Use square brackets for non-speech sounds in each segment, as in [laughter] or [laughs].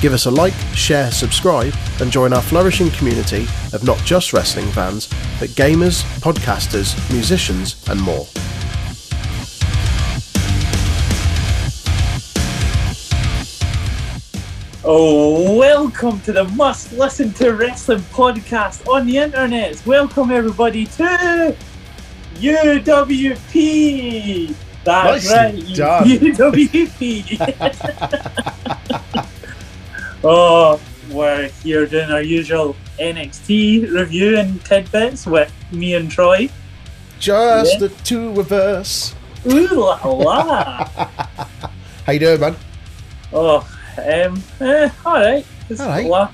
Give us a like, share, subscribe, and join our flourishing community of not just wrestling fans, but gamers, podcasters, musicians, and more. Oh, welcome to the Must Listen to Wrestling podcast on the internet. Welcome everybody to UWP. That's Nicely right, done. UWP. [laughs] [laughs] oh, we're here doing our usual NXT review and tidbits with me and Troy. Just Yeah. the two of us. Ooh la la. [laughs] How you doing, man? Oh, um, eh, all right. It's All right. la-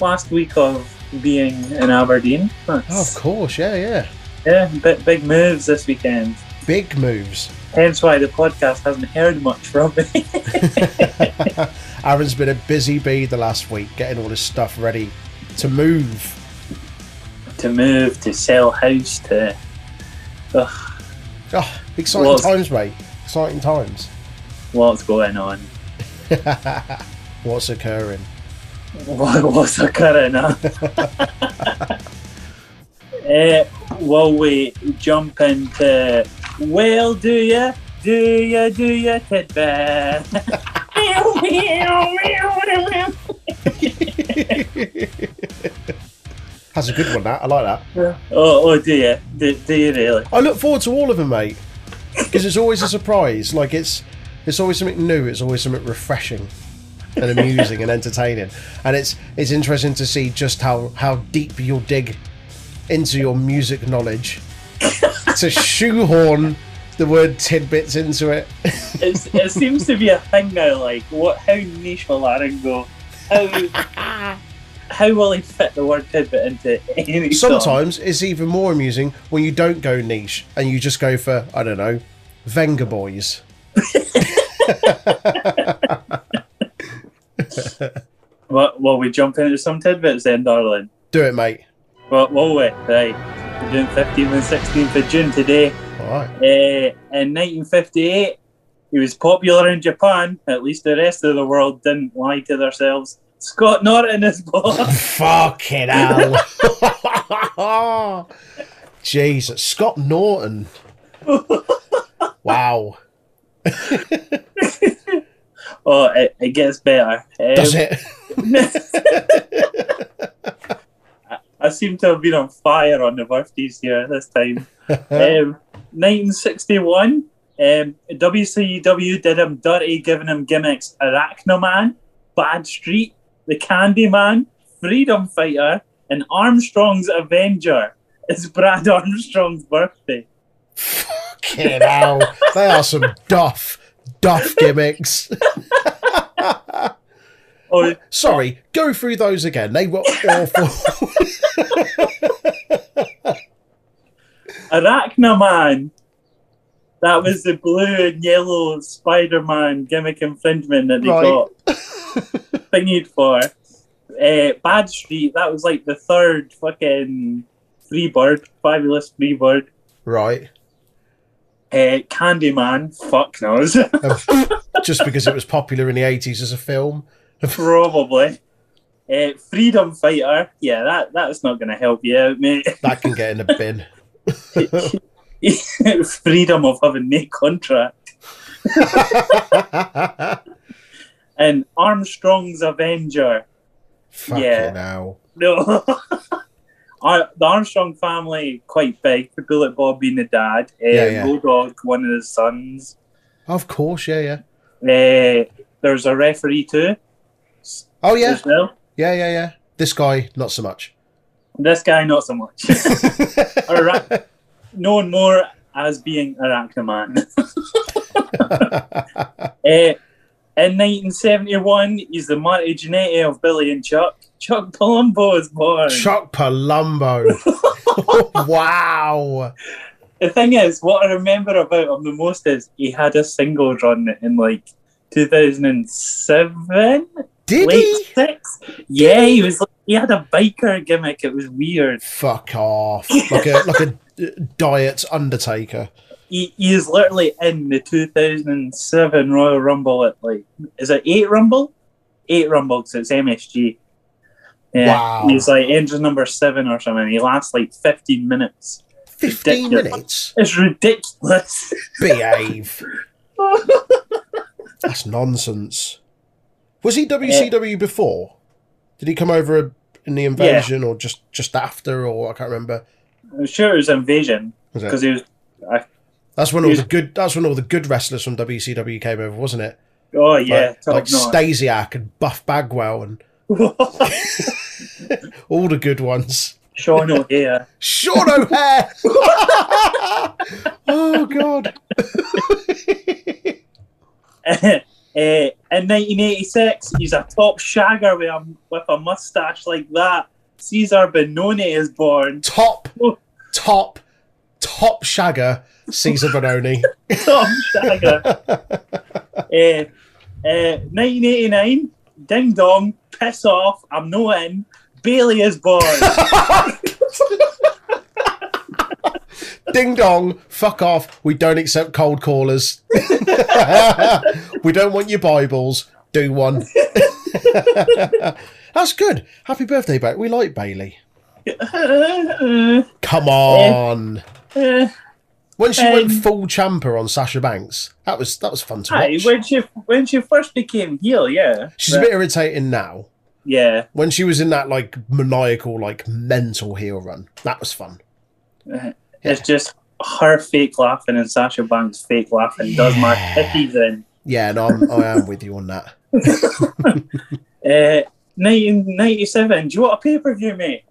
last week of being in Aberdeen. Oh, of course, yeah, yeah. yeah, big, big moves this weekend. Big moves. Hence why the podcast hasn't heard much from me. [laughs] [laughs] Aaron's been a busy bee the last week getting all his stuff ready to move. to move, to sell house, to. Ugh, Oh, exciting times, mate. Exciting times. what's going on? [laughs] What's occurring? What, what's occurring? Huh? [laughs] uh, will we jump into. Well, do ya? Do ya? Do ya? Tidbit? [laughs] [laughs] That's a good one, that. I like that. oh, oh, do you? Do, do you really? I look forward to all of them, mate. Because it's always a surprise. Like, it's it's always something new. It's always something refreshing and amusing and entertaining. And it's it's interesting to see just how, how deep you'll dig into your music knowledge to shoehorn the word tidbits into it. It's, it seems to be a thing now. Like, what? How niche will Aaron go? How [laughs] how will he fit the word tidbit into any song? Sometimes it's even more amusing when you don't go niche and you just go for, I don't know, Vengaboys. [laughs] Well, well, we jump into some tidbits then, darling. Do it, mate. Well, will we? Right. We're doing 15th and 16th of June today. All right. Uh, in 1958, he was popular in Japan. At least the rest of the world didn't lie to themselves. Scott Norton is born. [laughs] Fucking hell. [laughs] Jesus. Scott Norton. Wow. [laughs] oh, it, it gets better. Um, Does it? I seem to have been on fire on the birthdays here this time. um, 1961, um, WCW did him dirty, giving him gimmicks Arachnaman, Bad Street, The Candyman, Freedom Fighter, and Armstrong's Avenger. It's Brad Armstrong's birthday. Fucking hell. They are some duff, duff [laughs] gimmicks. Oh, Sorry, go through those again. They were awful. [laughs] Arachnaman. That was the blue and yellow Spider Man gimmick infringement that they Right. got [laughs] thingied for. Uh, Bad Street, that was like the third fucking Freebird, fabulous Freebird. right. Uh, Candyman, fuck knows. [laughs] Just because it was popular in the 80s as a film. [laughs] Probably. Uh, Freedom Fighter, yeah, that that's not going to help you out, mate. That can get in a bin. [laughs] Freedom of having no contract. [laughs] And Armstrong's Avenger. Fucking Yeah. now. No. [laughs] The Armstrong family quite big. The Bullet Bob being the dad. Uh, Yeah, yeah. Road Dogg, one of his sons. Of course, yeah, yeah. Uh, there's a referee too. Oh, yeah. Well. Yeah, yeah, yeah. This guy, not so much. This guy, not so much. [laughs] Known more as being Arachnaman. uh, [laughs] In 1971, he's the Marty Jannetty of Billy and Chuck. Chuck Palumbo is born. Chuck Palumbo. [laughs] wow. The thing is, what I remember about him the most is he had a single run in like 2007, Did late he? six. Yeah, he was. He had a biker gimmick. It was weird. Fuck off. Like a like a diet undertaker. He, he is literally in the 2007 Royal Rumble at like is it eight Rumble? Eight Rumble because it's MSG. Yeah, Wow. he's like entrance number seven or something. He lasts like 15 minutes. 15 Ridiculous. minutes. It's ridiculous. [laughs] Behave. [laughs] That's nonsense. Was he WCW before? Did he come over in the invasion or just just after or I can't remember. I'm sure it was Invasion Was because he was. I, That's when all He's- the good. That's when all the good wrestlers from WCW came over, wasn't it? oh yeah, like, like. Stasiak and Buff Bagwell and [laughs] [laughs] all the good ones. Sean O'Haire. Sean O'Haire. [laughs] oh God. Uh, in 1986, he's a top shagger with a, with a mustache like that. Cezar Bononi is born. Top, top, top shagger. Cezar Bononi. [laughs] Top shagger. uh, uh, 1989, Ding Dong, piss off, I'm no in. Bayley is born. [laughs] Ding dong. Fuck off. We don't accept cold callers. [laughs] we don't want your Bibles. Do one. [laughs] That's good. Happy birthday, Bayley. We like Bayley. [laughs] Come on. uh, When she went Um, full champer on Sasha Banks, that was that was fun to Aye, watch. when she when she first became heel, yeah, She's a bit irritating now. yeah. When she was in that like maniacal, like mental heel run, that was fun. Uh, It's just her fake laughing and Sasha Banks fake laughing does my Yeah. titties in. Yeah, no, I'm, I am with you on that. [laughs] [laughs] Uh, 1997. Do you want a pay per view, mate?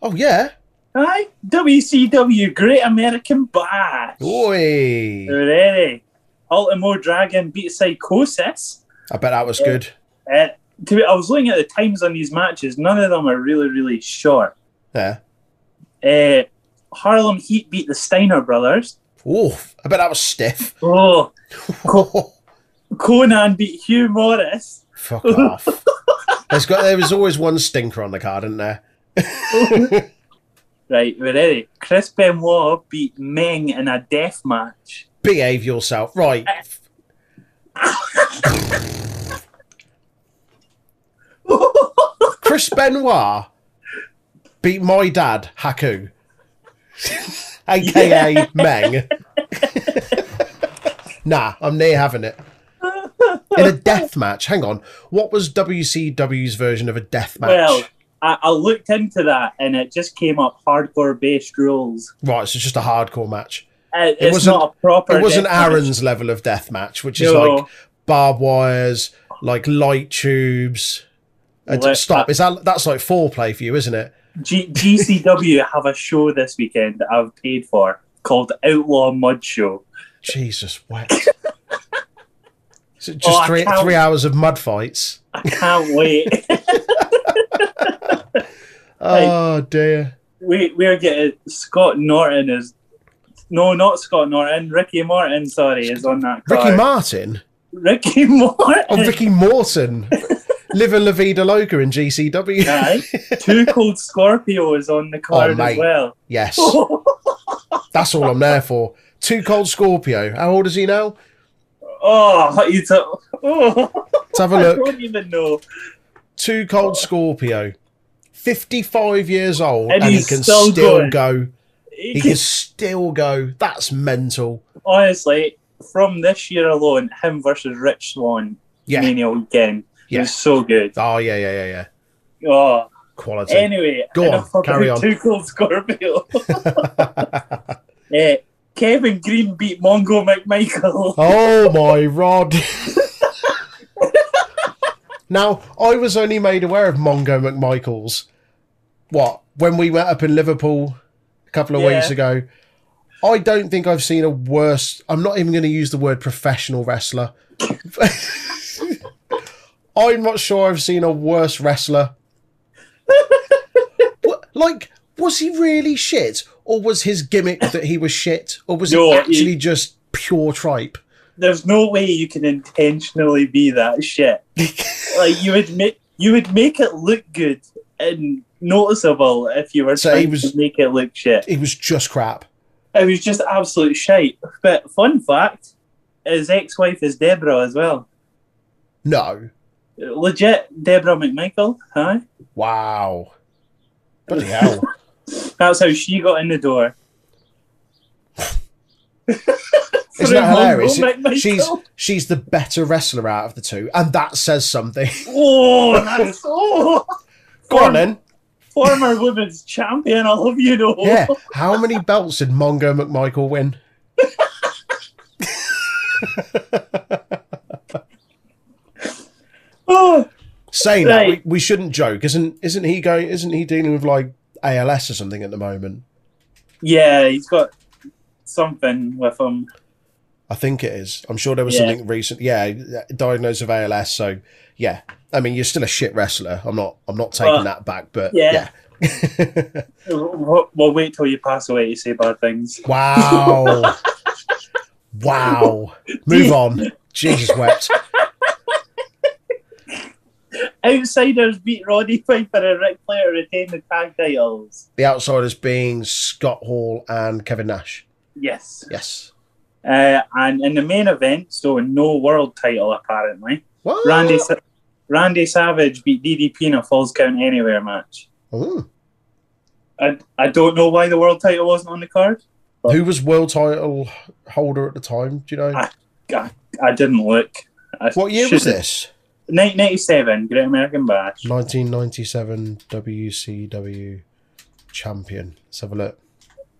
Oh yeah, Aye, WCW Great American Bash. oi! Ready? Ultimo Dragon beat Psychosis. I bet that was good. Uh, to be, I was looking at the times on these matches. None of them are really, really short. Yeah. Uh, Harlem Heat beat the Steiner brothers. Oh, I bet that was stiff. Oh, [laughs] Konnan beat Hugh Morrus. Fuck off. There's got there was always one stinker on the card, isn't there? [laughs] Right, we're ready. Chris Benoit beat Meng in a death match. Behave yourself, right? [laughs] Chris Benoit beat my dad, Haku, [laughs] aka Meng. [laughs] nah, I'm near having it. In a death match. Hang on. What was WCW's version of a death match? Well, I, I looked into that and it just came up hardcore based rules. right, so it's just a hardcore match. Uh, it's wasn't- not a proper. It wasn't death match. Aaron's level of death match, which is No. like barbed wires, like light tubes. Uh, stop! Is that that's like foreplay for you, isn't it? G- GCW have a show this weekend that I've paid for called Outlaw Mud Show. Jesus, wet. [laughs] Is it just Oh, I three hours of mud fights? I can't wait. [laughs] Oh dear. we we're getting Scott Norton is no, not Scott Norton. Ricky Martin, sorry, is on that card. Ricky Martin. Ricky [laughs] Martin. Oh, Ricky Morton. Live La Vida Loca in GCW. Aye. Two [laughs] Cold Scorpio is on the oh, card as Oh, mate. well. Yes, [laughs] that's all I'm there for. Two Cold Scorpio. How old is he now? oh, you took. [laughs] Oh, Let's have a look. don't even know. Two Cold Scorpio. 55 years old And and, he can still still go. He can still go. That's mental. Honestly, from this year alone, him versus Rich Swann Yeah. Mania weekend Yeah. was so good. Oh, yeah, yeah, yeah, yeah. Oh, Quality. anyway, Go on, carry on. Two Cold Scorpio. [laughs] [laughs] Eh, Kevin Greene beat Mongo McMichael. oh, [laughs] my rod. now, I was only made aware of Mongo McMichaels. What? When we met up in Liverpool a couple of Yeah. weeks ago. I don't think I've seen a worse. I'm not even going to use the word professional wrestler. I'm not sure I've seen a worse wrestler. [laughs] What- like, was he really shit? Or was his gimmick that he was shit? Or was No, it actually just pure tripe? There's no way you can intentionally be that shit. [laughs] like you would make you would make it look good and noticeable if you were So trying was- to make it look shit. It was just crap. It was just absolute shite. But fun fact, his ex-wife is Deborah as well. No. Legit Deborah McMichael, huh? Wow. Bloody hell. [laughs] That's how she got in the door. [laughs] Isn't that hilarious? McMichael. She's she's the better wrestler out of the two, and that says something. [laughs] oh, that's oh, Go on then. former women's champion. I love you know. Yeah. How many belts did Mongo McMichael win? Oh, Saying that, we, we shouldn't joke. Isn't isn't he going? Isn't he dealing with like ALS or something at the moment? yeah, he's got something with him. I think it is. I'm sure there was Yeah. something recent. Yeah, diagnosed with ALS. So yeah, I mean, you're still a shit wrestler. I'm not. I'm not taking Well, that back. But yeah. yeah. [laughs] We'll we'll wait till you pass away to say bad things. wow. [laughs] wow. Move on. [laughs] Jesus wept. Outsiders beat Roddy Piper and Ric Flair to retain the tag titles. The outsiders being Scott Hall and Kevin Nash. Yes. Yes. Uh, and in the main event, so no world title apparently, What? Randy Sa- Randy Savage beat DDP in a Falls Count Anywhere match. Ooh. I, I don't know why the world title wasn't on the card. Who was world title holder at the time? Do you know? I- I didn't look. I what year was this? 1997, Great American Bash. 1997 WCW champion. Let's have a look.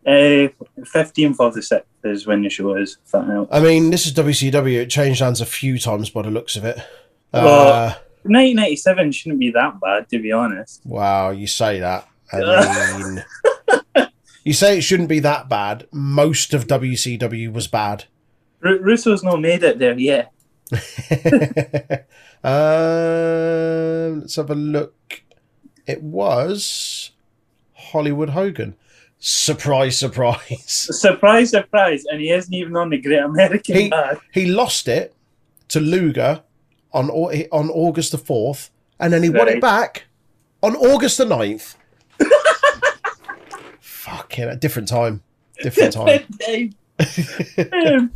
Uh, 15th of the 6th is when the show is. I mean, this is WCW. It changed hands a few times by the looks of it. Well- Uh, 1997 shouldn't be that bad, to be honest. wow, you say that. I mean, [laughs] you say it shouldn't be that bad. Most of WCW was bad. Ru- Russo's not made it there yet. [laughs] um, let's have a look. It was Hollywood Hogan. Surprise, surprise. [laughs] Surprise, surprise. And he isn't even on the Great American He-. He lost it to Luger on on August the 4th, and then he won it back on August the 9th. [laughs] Fucking a different time. Different time. um,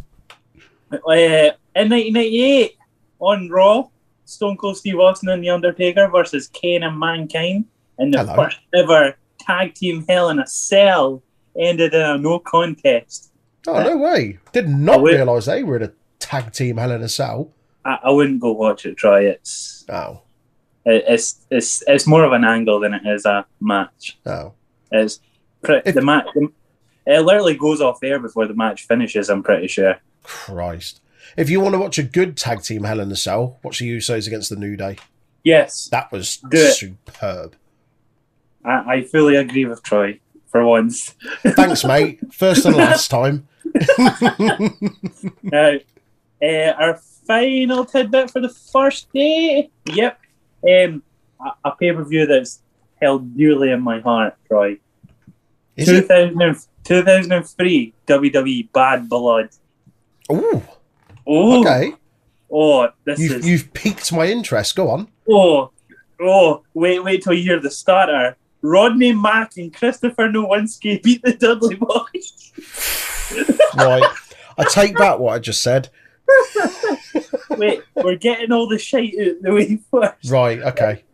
uh, in 1998, on Raw, Stone Cold Steve Austin and The Undertaker versus Kane and Mankind in the Hello. first ever tag team Hell in a Cell ended in a no contest. oh, no way. Did not realise they were in a tag team Hell in a Cell. I, I wouldn't go watch it. Try it. It's, Oh, it- it's it's it's more of an angle than it is a match. oh. It's pre- If- the match. It literally goes off air before the match finishes. I'm pretty sure. Christ. If you want to watch a good tag team Hell in a Cell, watch the Usos against the New Day. Yes, That was superb. I, I fully agree with Troy for once. Thanks, [laughs] mate. First and last time. [laughs] Now, uh, our final tidbit for the first day. Yep, um, a, a pay per view that's held dearly in my heart, Troy. Is 2000 and- 2003 WWE Bad Blood. Ooh, Oh, okay. oh, this You've, is you've piqued my interest. Go on. oh, oh. Wait, wait till you hear the starter. Rodney Mack and Christopher Nowinski [laughs] beat the Dudley Boyz. [laughs] Right. I take back what I just said. [laughs] wait, we're getting all the shite out the way first. Right. Okay.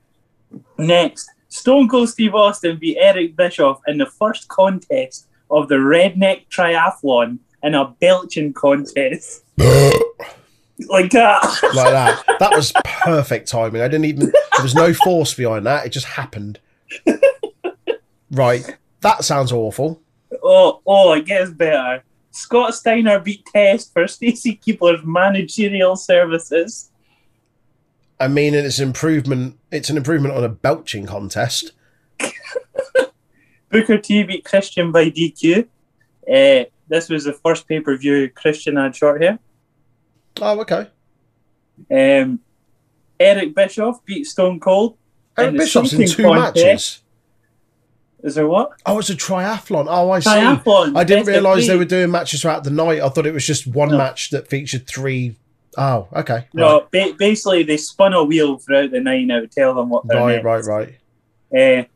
Next, Stone Cold Steve Austin beat Eric Bischoff in the first contest of the Redneck Triathlon in a belching contest. Like that. [laughs] like that. That was perfect timing. I didn't even. There was no force behind that. It just happened. Right. That sounds awful. Oh, oh, it gets better. Scott Steiner beat Test for Stacy Keibler's managerial services. I mean, it's improvement. It's an improvement on a belching contest. [laughs] Booker T beat Christian by DQ. Uh, this was the first pay per view Christian had short hair. Oh, okay. Um, Eric Bischoff beat Stone Cold. Eric Bischoff's in two matches. Is there what? Oh, it's a triathlon. Oh, I see. Triathlon. I didn't realise they were doing matches throughout the night. I thought it was just one No. match that featured three Oh, okay. No, ba- basically they spun a wheel throughout the night. and I would tell them what. Right, next. right, right.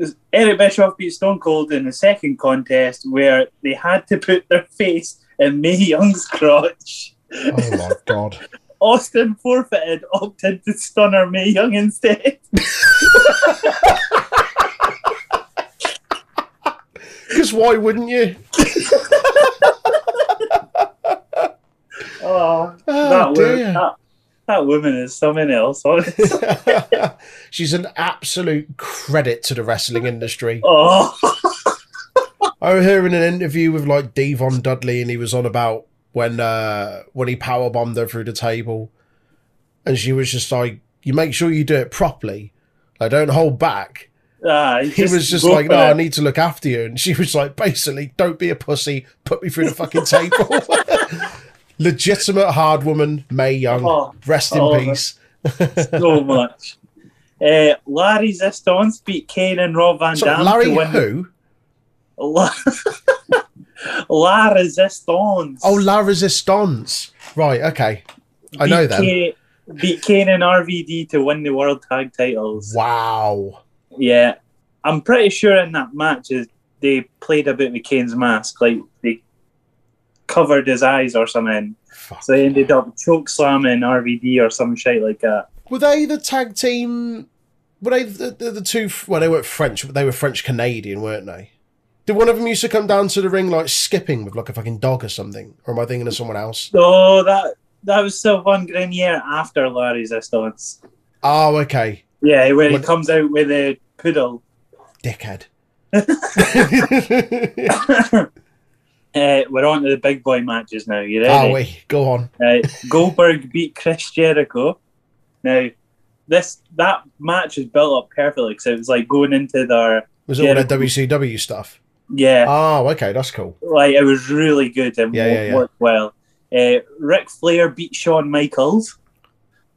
Uh, Eric Bischoff beat Stone Cold in the second contest where they had to put their [laughs] face in Mae Young's crotch. Oh my god. [laughs] Austin forfeited, opted to stunner Mae Young instead. [laughs] Because why wouldn't you? Oh, [laughs] Oh, that, wo- dear. that, that woman is something else. honestly. She's an absolute credit to the wrestling industry. oh, I was hearing an interview with like Devon Dudley, and he was on about when uh when he power bombed her through the table, and she was just like, "You make sure you do it properly. Like, don't hold back." ah, He was just like, "No, I need to look after you," and she was like, "Basically, don't be a pussy. Put me through the fucking table." [laughs] Legitimate hard woman, Mae Young. Oh, Rest in oh, peace. so [laughs] much. Uh, La Resistance beat Kane and Rob Van So, Dam Larry to win. who? [laughs] La- [laughs] La Resistance. Oh, La Resistance. Right, okay. I know them. Kane, beat Kane and RVD to win the world tag titles. Wow. Yeah, I'm pretty sure in that match is they played a bit with Kane's mask, like they covered his eyes or something. Fuck. So they ended up choke slamming RVD or some shit like that. Were they the tag team? Were they the, the, the two? Well, they weren't French, but they were French Canadian, weren't they? Did one of them used to come down to the ring like skipping with like a fucking dog or something? Or am I thinking of someone else? So that that was Sylvain Grenier after La Resistance. Oh, okay. Yeah, where he comes out with a poodle. Dickhead. [laughs] uh, we're on to the big boy matches now. You ready? oh, wait. Go on. Uh, Goldberg beat Chris Jericho. Now, this that match was built up perfectly because it was like going into their Was it all that WCW stuff? Yeah, Oh, okay. That's cool. like it was really good and Yeah, yeah, yeah. worked well. Uh, Ric Flair beat Shawn Michaels.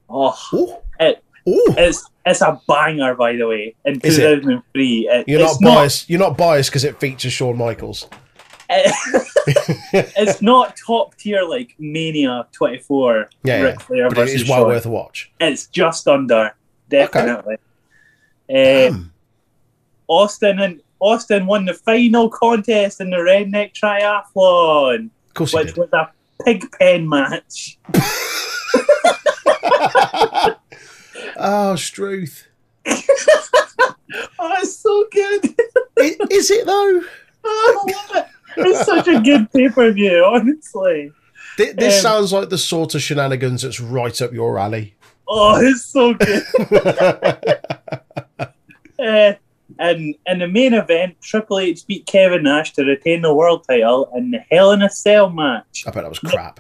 Oh, Ooh. It- Ooh. it's it's a banger, by the way. In 2003, It- You're not biased. You're not biased because it features Shawn Michaels. [laughs] it's not top tier like Mania 24. Yeah, Ric Flair But it is well Shawn. worth a watch. It's just under, definitely. Uh, Damn. Austin and Austin won the final contest in the Redneck Triathlon, Of course he which did. was a pig pen match. [laughs] oh, Struth. Oh, it's so good. Is it though? [laughs] I love it. It's such a good pay per view, honestly. Thi- This Um, sounds like the sort of shenanigans that's right up your alley. Oh, it's so good. [laughs] Uh, and in the main event, Triple H beat Kevin Nash to retain the world title in the Hell in a Cell match. I bet that was crap.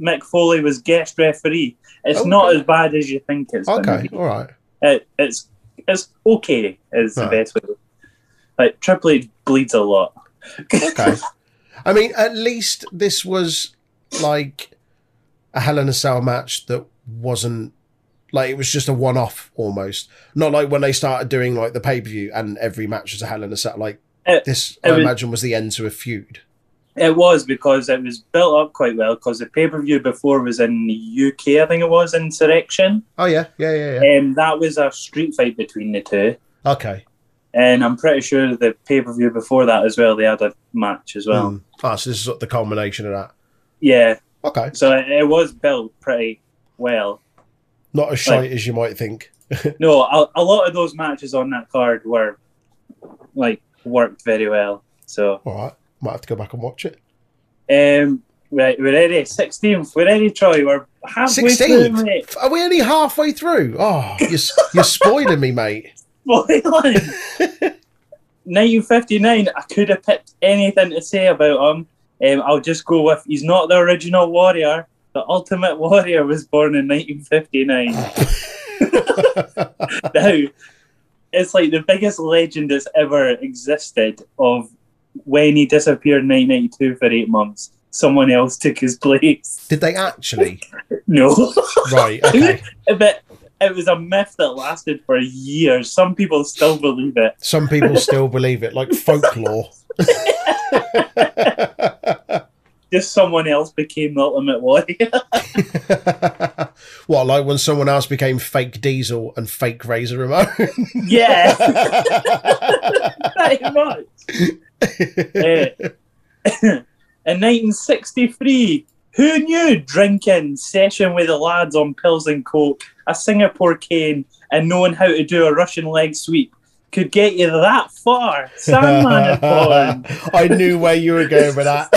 Mick Foley was guest referee. It's Okay. not as bad as you think it's Okay, all right. It, it's it's okay. Is the Right. best way. Like Triple H bleeds a lot. Okay. I mean, at least this was like a Hell in a Cell match that wasn't like it was just a one off almost. Not like when they started doing like the pay per view and every match was a Hell in a set. Like It- this, it I was- imagine, was the end to a feud. It was because it was built up quite well because the pay per view before was in the UK, I think it was Insurrection, Oh yeah, yeah, yeah, yeah. and that was a street fight between the two. Okay. And I'm pretty sure the pay per view before that as well, they had a match as well. Mm. Ah, so this is the culmination of that. Yeah, Okay. so it, it was built pretty well. Not as shite as you might think. [laughs] No, a, a lot of those matches on that card were like worked very well. So, All right. Might have to go back and watch it. um, right, we're ready. 16th, we're ready, Troy. We're halfway through, 16th? mate. Are we only halfway through? Oh, you're, you're spoiling me, mate. [laughs] Spoiling. 1959, I could have picked anything to say about him. Um, I'll just go with he's not the original warrior. The Ultimate Warrior was born in 1959. [laughs] [laughs] now, it's like the biggest legend that's ever existed of when he disappeared in 1992 for eight months. Someone else took his place. Did they actually? [laughs] No. Right. Okay. but it was a myth that lasted for years. Some people still believe it. Some people still believe it, like folklore. Just someone else became the ultimate warrior. [laughs] what, like when someone else became fake Diesel and fake Razor Ramon? [laughs] yeah, [laughs] pretty much. Eh, [clears throat] in 1963, who knew drinking, session with the lads on pills and coke, a Singapore cane, and knowing how to do a Russian leg sweep could get you that far? Sandman. [laughs] I knew where you were going with that.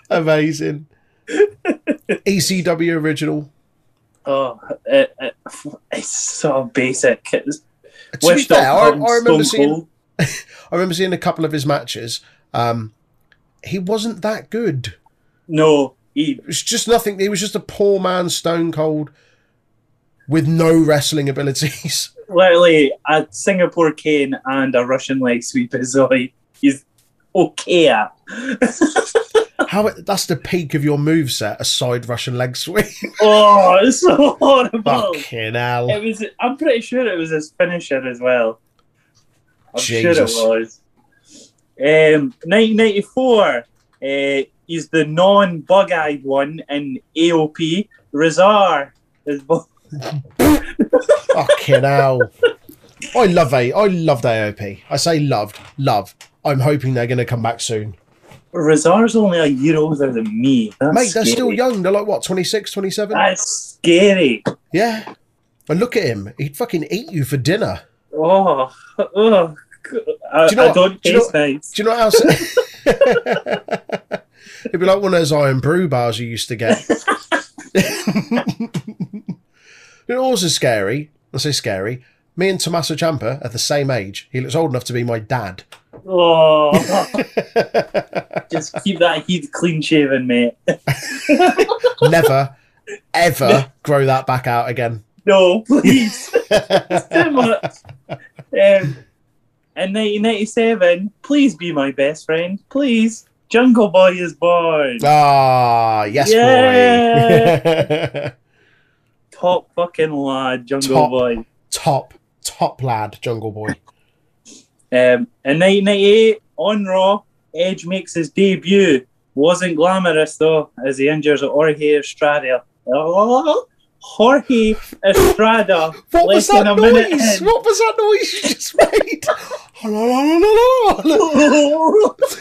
[laughs] Amazing. ECW original. Oh, it, it, it's so basic. It's, To be fair, I, I remember seeing. [laughs] I remember seeing a couple of his matches. Um, he wasn't that good. No, he, It was just nothing. He was just a poor man, Stone Cold, with no wrestling abilities. [laughs] literally a Singapore cane and a Russian leg sweep is all he, he's okay at. How that's the peak of your moveset, a side Russian leg sweep. [laughs] oh, it's so horrible. Fucking hell. It was. I'm pretty sure it was his finisher as well. I'm Jesus. sure it was. Um, 1994. Uh, he's the non-bug-eyed one in AOP. Rezar is bo- Fucking hell. I love A. I loved AOP. I say loved, love. I'm hoping they're going to come back soon. Rezar's only a year older than me. That's Mate, they're scary. still young. They're like, what, 26, 27? That's scary. Yeah. And look at him. He'd fucking eat you for dinner. Oh, oh. I, Do you know I what- don't do you know taste nice. Do you know what else? [laughs] It'd be like one of those Irn-Bru bars you used to get. [laughs] you know, also scary. I say scary. Me and Tommaso Ciampa are the same age. He looks old enough to be my dad. Oh, [laughs] just keep that heat clean shaven, mate. [laughs] Never, ever grow that back out again. No, please. It's too much. Um, in 1997, please be my best friend. Please. Jungle Boy is born. Ah, yes, boy. [laughs] Top fucking lad, Jungle Top. Boy. top, top lad, Jungle Boy. Um, in 1998, on Raw, Edge makes his debut. Wasn't glamorous though, as he injures Jorge Estrada. Oh, Jorge Estrada. [laughs] What was that than a minute noise? in. What was that noise you just made? [laughs]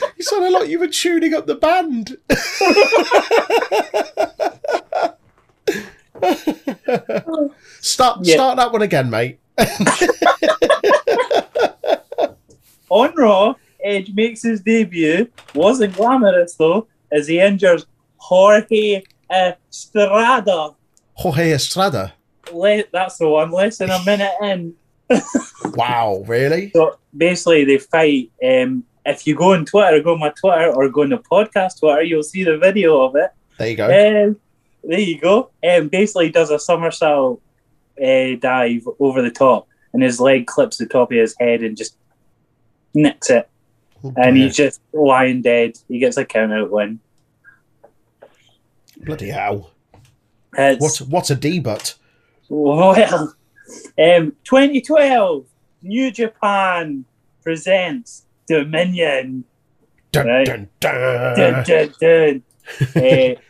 [laughs] you sounded like you were tuning up the band. Start, Yeah. start that one again, mate. [laughs] on Raw, Edge makes his debut. Wasn't glamorous though, as he injures Jorge Estrada. Jorge Estrada. Le- that's the one. Less than a [laughs] minute in. Wow, really? [laughs] So basically, they fight. Um, if you go on Twitter, go on my Twitter, or go on the podcast Twitter, you'll see the video of it. There you go. Um, there you go. Um, basically, does a somersault uh, dive over the top, and his leg clips the top of his head and just nicks it. And he's just lying dead. He gets a count out win. Bloody hell. It's, What, what a debut. Well, um, 2012, New Japan presents Dominion. Dun, Right. dun, dun. Dun, dun, dun. [laughs] uh,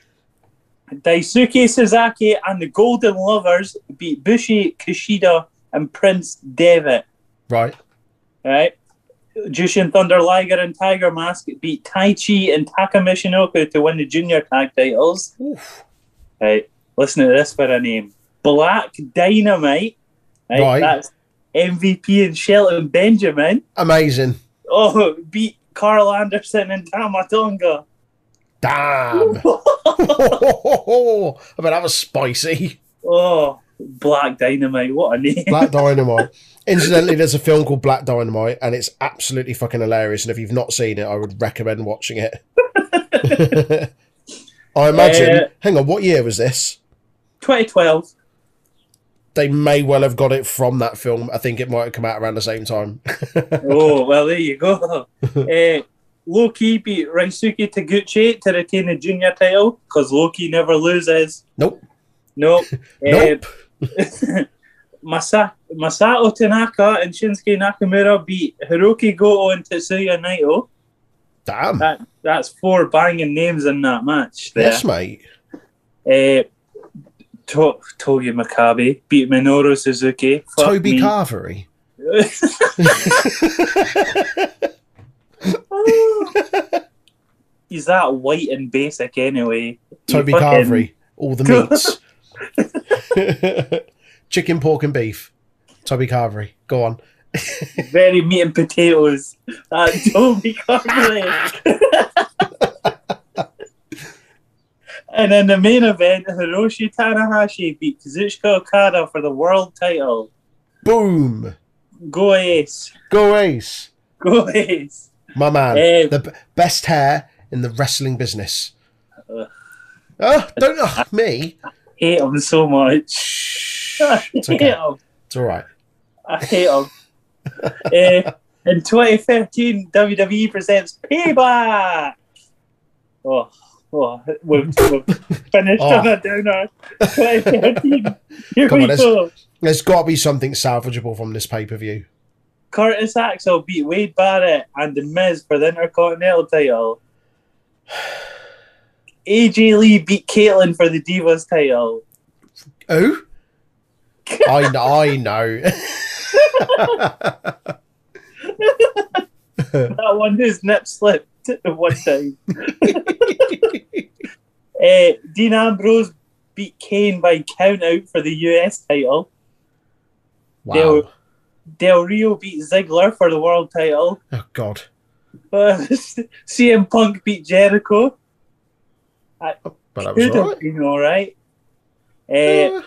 Daisuke Sasaki and the Golden Lovers beat Bushi Kushida and Prince Devitt. Right. Right? Jushin Thunder Liger and Tiger Mask beat Taichi and Taka Michinoku to win the junior tag titles. Oof. Right. Listen to this for a name. Black Dynamite. Right. Right. That's MVP and Shelton Benjamin. Amazing. Oh, beat Karl Anderson and Tama Tonga. Damn. [laughs] [laughs] I bet that was spicy. Oh, Black Dynamite. What a name. Black [laughs] Dynamite. Incidentally, there's a film called Black Dynamite, and it's absolutely fucking hilarious. And if you've not seen it, I would recommend watching it. I imagine. Uh, hang on, what year was this? 2012. They may well have got it from that film. I think it might have come out around the same time. oh, well, there you go. uh, Low Ki beat Ryusuke Taguchi to retain the junior title because Low Ki never loses. Nope. Nope. [laughs] Nope. Uh, [laughs] Masa- Masato Tanaka and Shinsuke Nakamura beat Hirooki Goto and Tetsuya Naito. Damn. That that's four banging names in that match. There. Yes, mate. Uh, to- Togi Makabe beat Minoru Suzuki. Fuck Toby me. Carvery. [laughs] [laughs] He's that white and basic anyway. Toby fucking- Carvery. All the [laughs] meats. [laughs] Chicken, pork, and beef. Toby Carvery. Go on. Very meat and potatoes. That uh, Toby Carvery. and in the main event, Hiroshi Tanahashi beat Kazuchika Okada for the world title. Boom. Go Ace. Go Ace. Go Ace. My man. Eh. the b- best hair in the wrestling business. Ugh. Oh, don't ugh, me. Hate him so much. [laughs] I It's okay. him. It's all right. I hate him. [laughs] Eh, in 2013, WWE presents Payback. Oh, oh we've, we've finished Oh. on a downer. 2013. Here Come we on, go. There's got to be something salvageable from this pay per view. Curtis Axel beat Wade Barrett and The Miz for the Intercontinental title. [sighs] AJ Lee beat Kaitlyn for the Divas title. Oh, [laughs] I know. I [laughs] know. That one whose nip slipped [laughs] one time. Uh, Dean Ambrose beat Kane by count out for the US title. wow. Del Rio beat Ziggler for the world title. Oh God. Uh, [laughs] CM Punk beat Jericho. But that was Could all have right. been all right. Uh, Eh,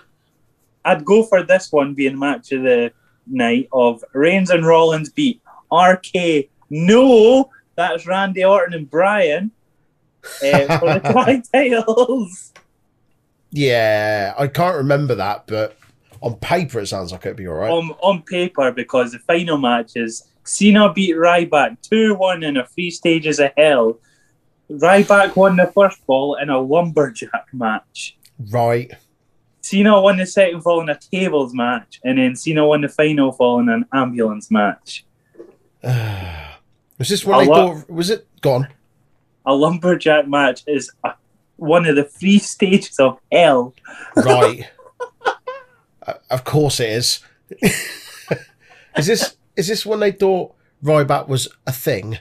I'd go for this one being match of the night of Reigns and Rollins beat RK. No, that's Randy Orton and Bryan uh, for the [laughs] titles. yeah, I can't remember that, but on paper it sounds like it'd be all right. on, on paper because the final match is Cena beat Ryback 2 1 in a three stages of hell. Ryback won the first fall in a lumberjack match. Right. Cena won the second fall in a tables match, and then Cena won the final fall in an ambulance match. [sighs] was this what I thought? Was it gone? A lumberjack match is a, one of the three [laughs] stages of hell. Right. Uh, of course it is. [laughs] is this is this when they thought Ryback was a thing?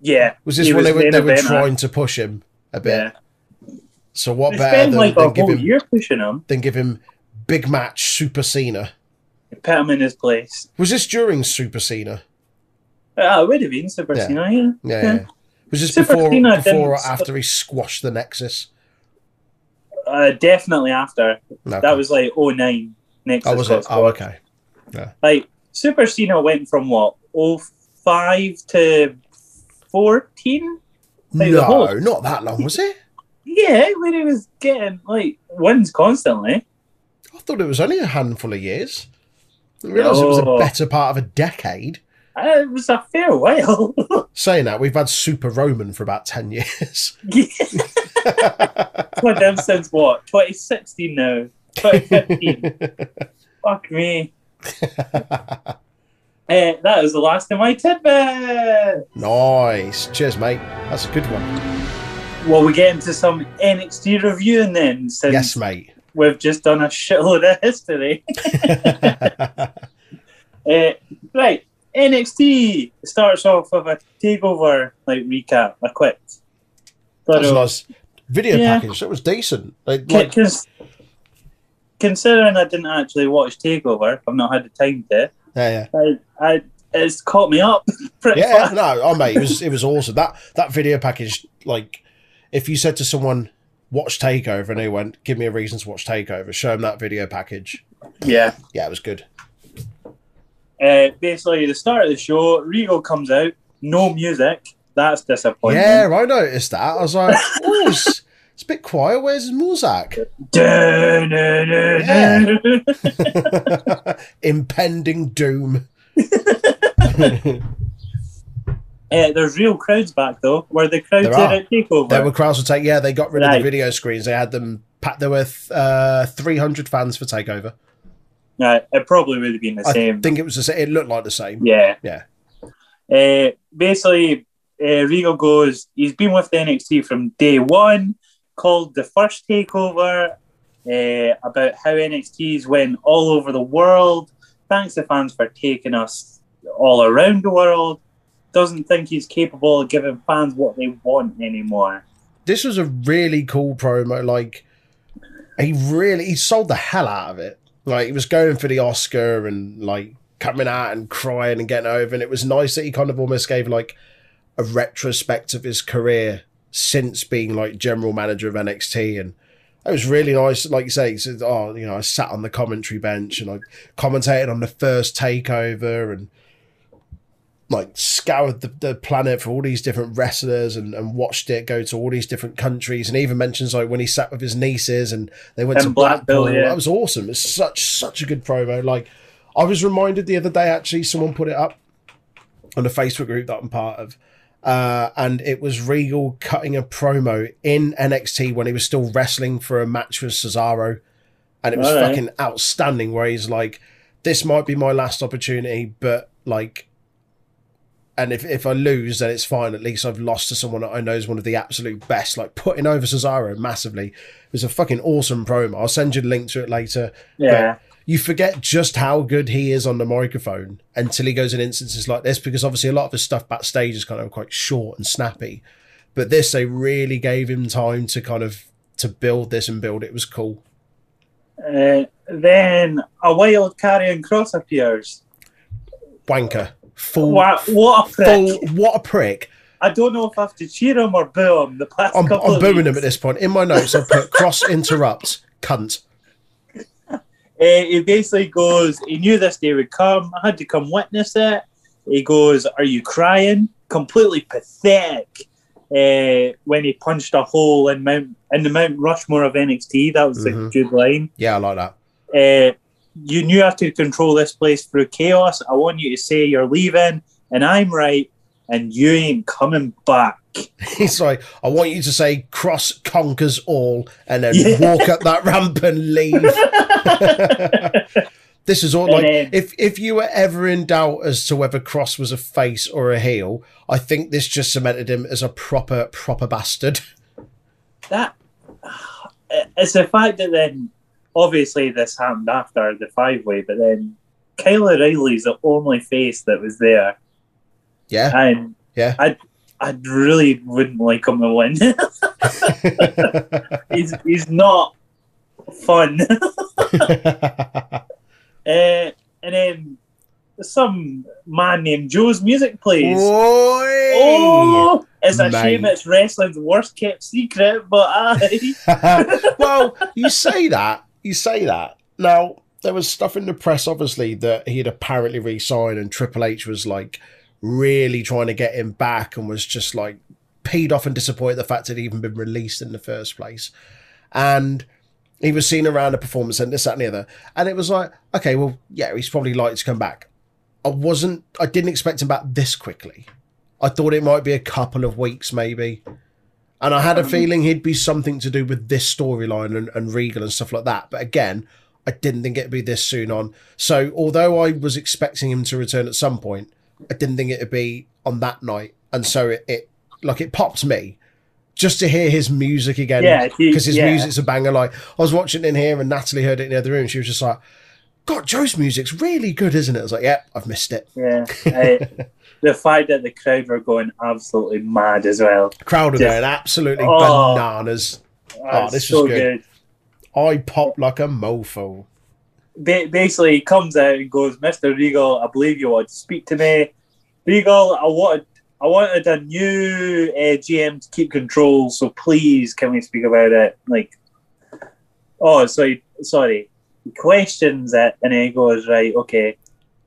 Yeah. Was this he when they were they were trying to push him a bit? Yeah. So what They better than, like than give him pushing him, than give him big match Super Cena? put him in his place. Was this during Super Cena? Ah, it would have been Super Yeah. Cena, yeah. Yeah. yeah. Was this Super before Cena before or after he squashed the Nexus? Uh, definitely after. No. That was like 09. Next Oh, was it? Oh, okay. Like Super Cena went from what 05 to 14. Like no, whole- not that long, was it? Yeah, when he was getting like wins constantly. I thought it was only a handful of years. I didn't realise it was a better part of a decade. Uh, it was a fair while. [laughs] Saying that, we've had Super Roman for about 10 years. [laughs] What them since what 2016 now, 2015. [laughs] Fuck me. Uh, [laughs] that was the last of my tidbit. nice. Cheers, mate. That's a good one. Well, we get into some NXT reviewing then, since Yes, mate. we've just done a shitload of history. Uh, [laughs] right, NXT starts off with a takeover like recap, a quick. That was a But, uh, nice video Yeah. package. That was decent. Like, con- like cons- considering I didn't actually watch Takeover, I've not had the time to. yeah, I, I it's caught me up [laughs] yeah. Yeah, no, oh, mate, it was, it was awesome. That, that video package, like, if you said to someone, watch Takeover, and they went, give me a reason to watch Takeover, show them that video package. Yeah. Yeah, it was good. Uh, basically, the start of the show, Regal comes out, no music. That's disappointing. Yeah, I noticed that. I was like, [laughs] oh, it's, it's a bit quiet. Where's Muzak? [laughs] Impending doom. Uh, [laughs] Uh, there's real crowds back though. Were the crowds There at Takeover? There were crowds to take. Yeah, they got rid of the video screens. They had them. packed. There were uh, 300 fans for Takeover. Right, it probably would have been the I same. I think it was the same. It looked like the same. Yeah. Yeah. Uh, basically, uh, Regal goes, he's been with NXT from day one, called the first takeover uh, about how NXT's went all over the world. Thanks to fans for taking us all around the world. Doesn't think he's capable of giving fans what they want anymore. This was a really cool promo. Like he really he sold the hell out of it. Like he was going for the Oscar and like coming out and crying and getting over. And it was nice that he kind of almost gave like a retrospect of his career since being like general manager of NXT and it was really nice. Like you say, he said, "Oh, you know, I sat on the commentary bench and I commentated on the first takeover and like scoured the, the planet for all these different wrestlers and, and watched it go to all these different countries and even mentions like when he sat with his nieces and they went And to Blackpool. Blackpool, yeah. That was awesome. It's such such a good promo. Like I was reminded the other day actually, someone put it up on the Facebook group that I'm part of. Uh, and it was Regal cutting a promo in NXT when he was still wrestling for a match with Cesaro. And it was Alright. fucking outstanding where he's like, this might be my last opportunity, but like, and if, if I lose, then it's fine. At least I've lost to someone that I know is one of the absolute best. Like putting over Cesaro massively. It was a fucking awesome promo. I'll send you a link to it later Yeah. You forget just how good he is on the microphone until he goes in instances like this because obviously a lot of his stuff backstage is kind of quite short and snappy. But this they really gave him time to kind of to build this and build it, it was cool. Uh, then a wild Karrion Kross appears. wanker. Full What, what a prick. full what a prick. I don't know if I have to cheer him or boo him the past I'm, couple I'm booing weeks. him at this point. In my notes I've put Kross interrupt cunt he basically goes, he knew this day would come. I had to come witness it. He goes, Are you crying? Completely pathetic. Uh, when he punched a hole in Mount in the Mount Rushmore of NXT, that was a Mhm. good line. yeah I like that Uh, you knew how to control this place through chaos. I want you to say you're leaving, and I'm right, and you ain't coming back. [laughs] He's like, I want you to say Kross conquers all and then Yeah. walk up that ramp and leave. [laughs] this is all like if if you were ever in doubt as to whether Kross was a face or a heel, I think this just cemented him as a proper proper bastard. that [sighs] it's the fact that then obviously this happened after the five way, but then Kyle O'Reilly's the only face that was there, Yeah, and Yeah. I I really wouldn't like him to win. [laughs] he's he's not fun. [laughs] uh, and then some man named Joe's music plays. Oi! Oh, it's a Mate. shame it's wrestling's worst kept secret, but I. [laughs] well, you say that. You say that. Now, there was stuff in the press, obviously, that he had apparently re signed, and Triple H was like really trying to get him back and was just like peed off and disappointed the fact that he'd even been released in the first place. And he was seen around the performance center, this, that, and the other. And it was like, okay, well, yeah, he's probably likely to come back. I wasn't, I didn't expect him back this quickly. I thought it might be a couple of weeks, maybe. And I had a um, feeling he'd be something to do with this storyline and, and Regal and stuff like that. But again, I didn't think it'd be this soon on. So although I was expecting him to return at some point, I didn't think it'd be on that night. And so it, it like it popped me just to hear his music again. Yeah, because his yeah. music's a banger. Like I was watching it in here and Natalie heard it in the other room. She was just like, God, Joe's music's really good, isn't it? I was like, yeah, I've missed it. Yeah, I, [laughs] the fact that the crowd were going absolutely mad as well. Crowd were Just- going absolutely Oh. bananas. Oh, this so was good. I popped like a mofo. Ba- basically, he comes out and goes, "Mr. Regal, I believe you want to speak to me. Regal, I wanted, I wanted a new uh, GM to keep control, so please, can we speak about it?" Like, oh, so he, sorry, he questions it, and he goes, "Right, okay,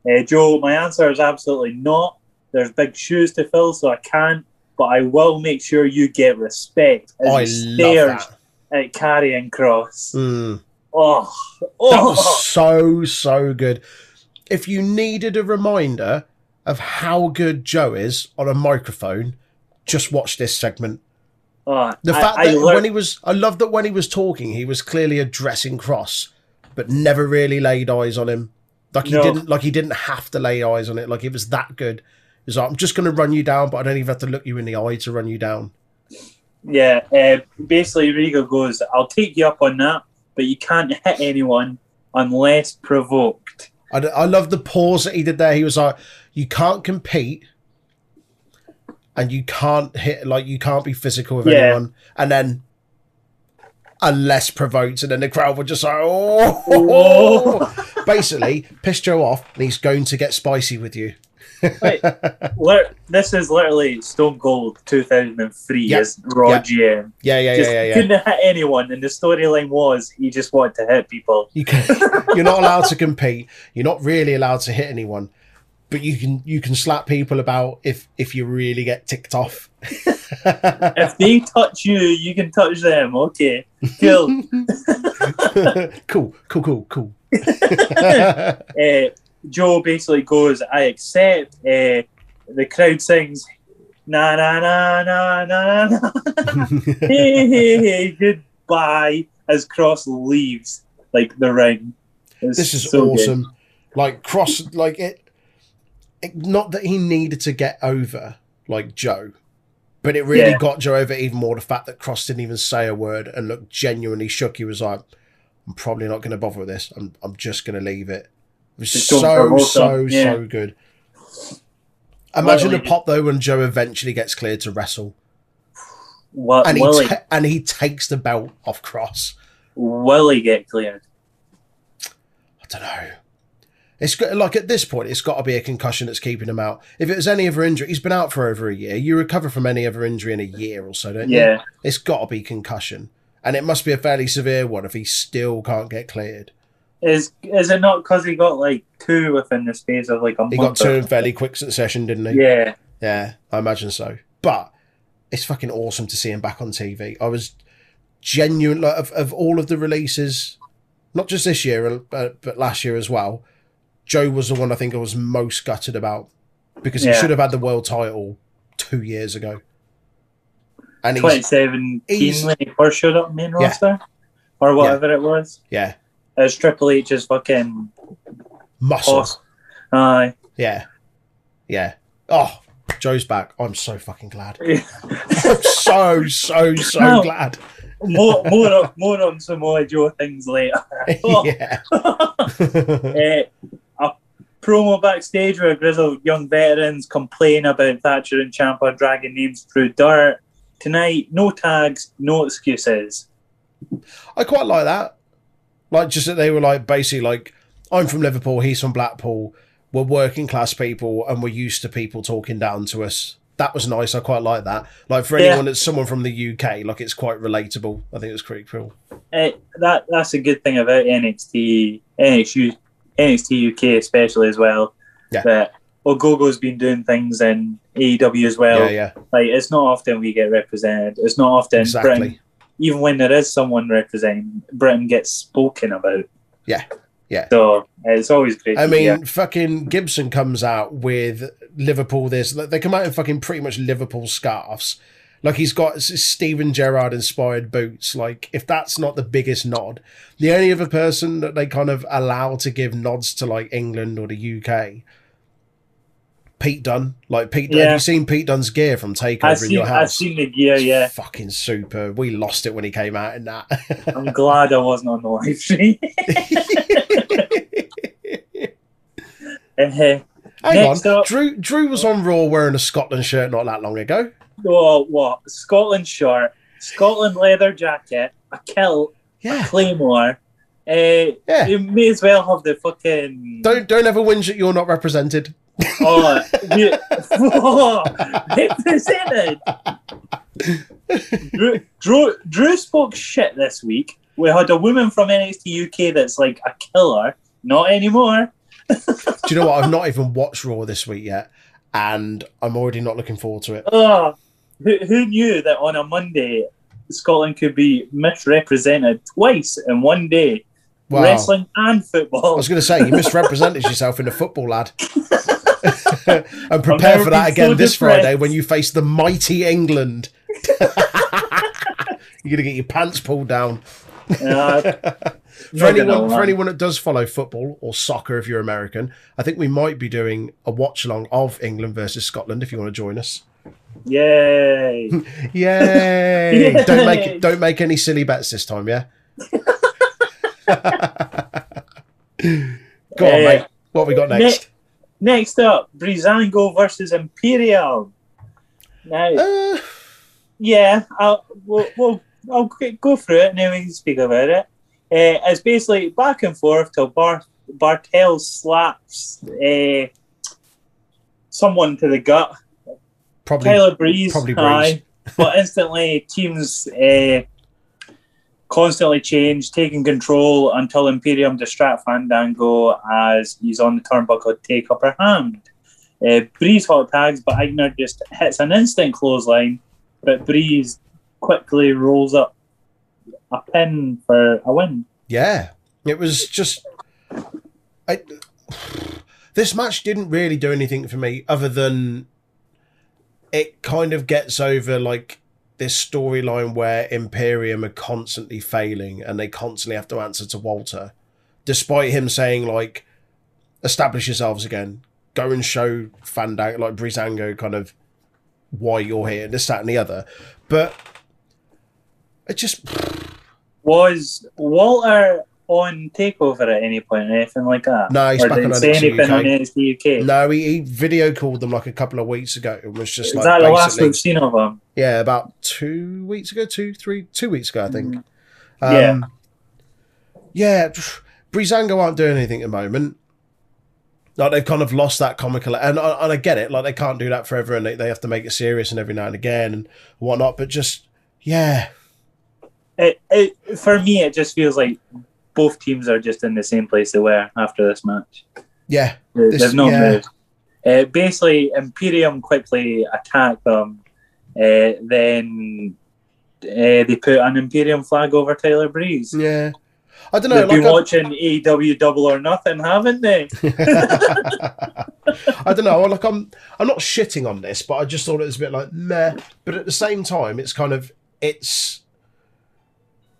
uh, Joe, my answer is absolutely not. There's big shoes to fill, so I can't." But I will make sure you get respect as I he love stares that. at Karrion Kross. Mm. Oh, That oh, was so so good. If you needed a reminder of how good Joe is on a microphone, just watch this segment. Oh, The I- fact I that learned- when he was, I love that when he was talking, he was clearly addressing Kross, but never really laid eyes on him. Like he No. didn't, like he didn't have to lay eyes on it. Like it was that good. Was like, I'm just going to run you down, but I don't even have to look you in the eye to run you down. Yeah, uh, basically, Regal goes, I'll take you up on that, but you can't hit anyone unless provoked. I, I love the pause that he did there. He was like, "You can't compete, and you can't hit like you can't be physical with Yeah. anyone." And then, unless provoked, and then the crowd were just like, "Oh!" [laughs] Basically, pissed Joe off, and he's going to get spicy with you. Wait, [laughs] this is literally Stone Cold 2003 Yeah. as Raw Yeah. GM. Yeah, yeah, Just yeah, yeah, yeah. couldn't hit anyone, and the storyline was he just wanted to hit people. You can, you're not allowed to compete. You're not really allowed to hit anyone, but you can you can slap people about if if you really get ticked off. [laughs] if they touch you, you can touch them. Okay, cool. [laughs] cool, cool, cool, cool. uh, Joe basically goes, I accept. Uh, the crowd sings, na na na na na na. na. [laughs] hey, hey, hey, goodbye. As Kross leaves like the ring. It's this is so good. awesome. Like Kross, like it, it. Not that he needed to get over like Joe, but it really Yeah. got Joe over even more. The fact that Kross didn't even say a word and looked genuinely shook. He was like, "I'm probably not going to bother with this. I'm, I'm just going to leave it." It was so, so. Yeah. so good. Imagine the pop though when Joe eventually gets cleared to wrestle, What and he ta- and he takes the belt off Kross. will he get cleared? I don't know. It's got, like at this point, it's got to be a concussion that's keeping him out. If it was any other injury, he's been out for over a year. You recover from any other injury in a year or so, don't you? Yeah. It's got to be concussion, and it must be a fairly severe one if he still can't get cleared. Is is it not because he got like two within the space of like a month? He got two in fairly quick succession, didn't he? Yeah. Yeah, I imagine so. But it's fucking awesome to see him back on TV. I was genuine like, of of all of the releases, not just this year, uh, but last year as well. Joe was the one I think I was most gutted about because he Yeah. should have had the world title two years ago. And he's 2017 he's- when he first showed up main Yeah. roster or whatever it was. yeah, As Triple H's fucking muscle. Aye. Yeah, yeah. Oh, Joe's back. I'm so fucking glad. [laughs] Yeah. I'm so so so No. glad. more, [laughs] more, on, more on Samoa Joe things later. Oh. [laughs] yeah. Eh, a promo backstage where grizzled young veterans complain about Thatcher and Ciampa dragging names through dirt. Tonight, no tags, no excuses. I quite like that. Like just that they were like basically like I'm from Liverpool, he's from Blackpool. We're working class people and we're used to people talking down to us. That was nice. I quite like that. Like for Yeah. anyone that's someone from the UK, like it's quite relatable. I think it's pretty cool. Eh, that that's a good thing about NXT, NXT, NXT UK especially as well. Yeah. That Ogogo's been doing things in AEW as well. yeah, yeah, Like it's not often we get represented. It's not often exactly. Britain, even when there is someone representing, Britain gets spoken about. Yeah, yeah. So it's always great. I mean, hear. fucking Gibson comes out with Liverpool. This they come out in fucking pretty much Liverpool scarves. Like he's got Steven Gerrard inspired boots. Like if that's not the biggest nod, the only other person that they kind of allow to give nods to like England or the UK, Pete Dunn. Like Pete, have you seen Pete Dunn's gear from Takeover I've in seen, your I've seen the gear. It's Yeah, fucking super. We lost it when he came out in that. [laughs] I'm glad I wasn't on the live stream. [laughs] Uh, Hang Next on, up- Drew. Drew was on Raw wearing a Scotland shirt not that long ago. oh, what? Scotland shirt, Scotland leather jacket, a kilt, Yeah, claymore. Uh, yeah. You may as well have the fucking. Don't don't ever whinge that you're not represented. Oh, you, oh, represented. Drew, Drew, Drew spoke shit this week. We had a woman from NXT UK that's like a killer. Not anymore. [laughs] Do you know what? I've not even watched Raw this week yet, and I'm already not looking forward to it. Oh, who, who knew that on a Monday Scotland could be misrepresented twice in one day? Wow. Wrestling and football. I was going to say you misrepresented yourself in the football, lad. [laughs] [laughs] and prepare for that again so this depressed. Friday when you face the mighty England. [laughs] You're gonna get your pants pulled down. Uh, [laughs] For anyone, for anyone that does follow football or soccer, if you're American, I think we might be doing a watch along of England versus Scotland. If you want to join us, Yay! yay! Yay. Don't make don't make any silly bets this time, yeah. Go on, mate. What we got next? Next up, Breezango versus Imperial. Now, Uh, yeah, I'll, we'll, we'll, I'll go- through it and then we can speak about it. Uh, it's basically back and forth till Bar- Barthel slaps uh, someone to the gut. probably Tyler Breeze, probably Breeze. aye. but instantly teams uh, constantly change, taking control until Imperium distract Fandango as he's on the turnbuckle to take upper hand. Uh, Breeze hot tags, but Aichner just hits an instant clothesline, but Breeze quickly rolls up a pin for a win. Yeah, it was just. I, this match didn't really do anything for me other than it kind of gets over like this storyline where Imperium are constantly failing and they constantly have to answer to Walter, despite him saying like, "Establish yourselves again, go and show Fandango like Breezango kind of why you're here, this, that, and the other." But it just Was Walter on Takeover at any point or anything like that? No, he's or back on say anything UK. on NXT UK? No, he, he video called them like a couple of weeks ago. It was just Is like that the last we've seen of him? yeah, about two weeks ago, two, three, two weeks ago, I think. Mm. Um, Yeah. yeah. Breezango aren't doing anything at the moment. Like they've kind of lost that comical, and I- and I get it. Like they can't do that forever, and they, they have to make it serious and every now and again and whatnot. But just yeah, It, it, for me, it just feels like both teams are just in the same place they were after this match. yeah, This- There's no yeah. move. Uh, basically, Imperium quickly attack them. Uh, then uh, they put an Imperium flag over Tyler Breeze. yeah. I don't know. They've Like been I- watching AEW Double or Nothing, haven't they? [laughs] [laughs] I don't know. Like I'm, I'm not shitting on this, but I just thought it was a bit like meh. But at the same time, it's kind of it's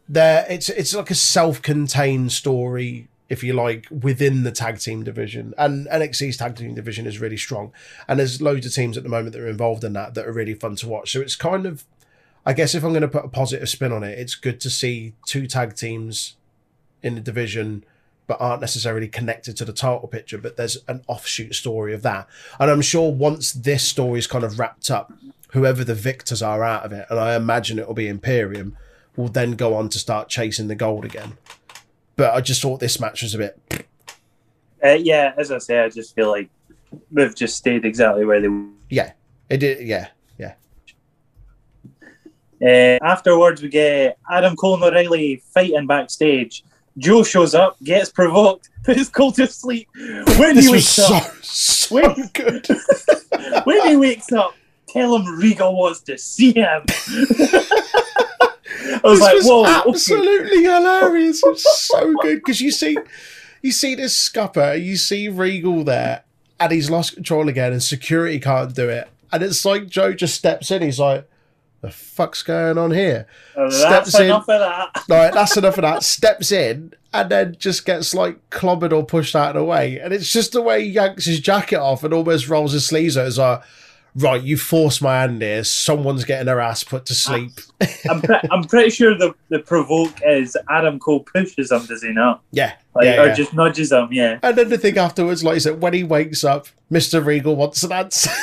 there. It's it's like a self-contained story, if you like, within the tag team division. And NXT's tag team division is really strong, and there's loads of teams at the moment that are involved in that that are really fun to watch. So it's kind of, I guess, if I'm going to put a positive spin on it, it's good to see two tag teams in the division but aren't necessarily connected to the title picture. But there's an offshoot story of that. And I'm sure once this story is kind of wrapped up, whoever the victors are out of it, and I imagine it'll be Imperium, will then go on to start chasing the gold again. But I just thought this match was a bit. Uh, yeah, as I say, I just feel like they've just stayed exactly where they were. Yeah, it did. Yeah, yeah. Uh, afterwards, we get Adam Cole and O'Reilly fighting backstage. Joe shows up, gets provoked, [laughs] puts Cole to sleep. When This he was wakes so up, so Wait. good. [laughs] when he wakes up, tell him Regal wants to see him. [laughs] I was this like, was whoa, okay. absolutely hilarious. It's so good because you see, you see this scupper, you see Regal there, and he's lost control again, and security can't do it, and it's like Joe just steps in. He's like, "The fuck's going on here?" Uh, steps That's in. enough of that. [laughs] Right, that's enough of that. Steps in and then just gets like clobbered or pushed out of the way, and it's just the way he yanks his jacket off and almost rolls his sleeves out. It's like, right, you forced my hand here. Someone's getting their ass put to sleep. I'm, pre- [laughs] I'm pretty sure the, the provoke is Adam Cole pushes him, does he not? Yeah, Like, yeah, or yeah. just nudges him, yeah. And then the thing afterwards, like I said, when he wakes up, Mr. Regal wants an answer. [laughs]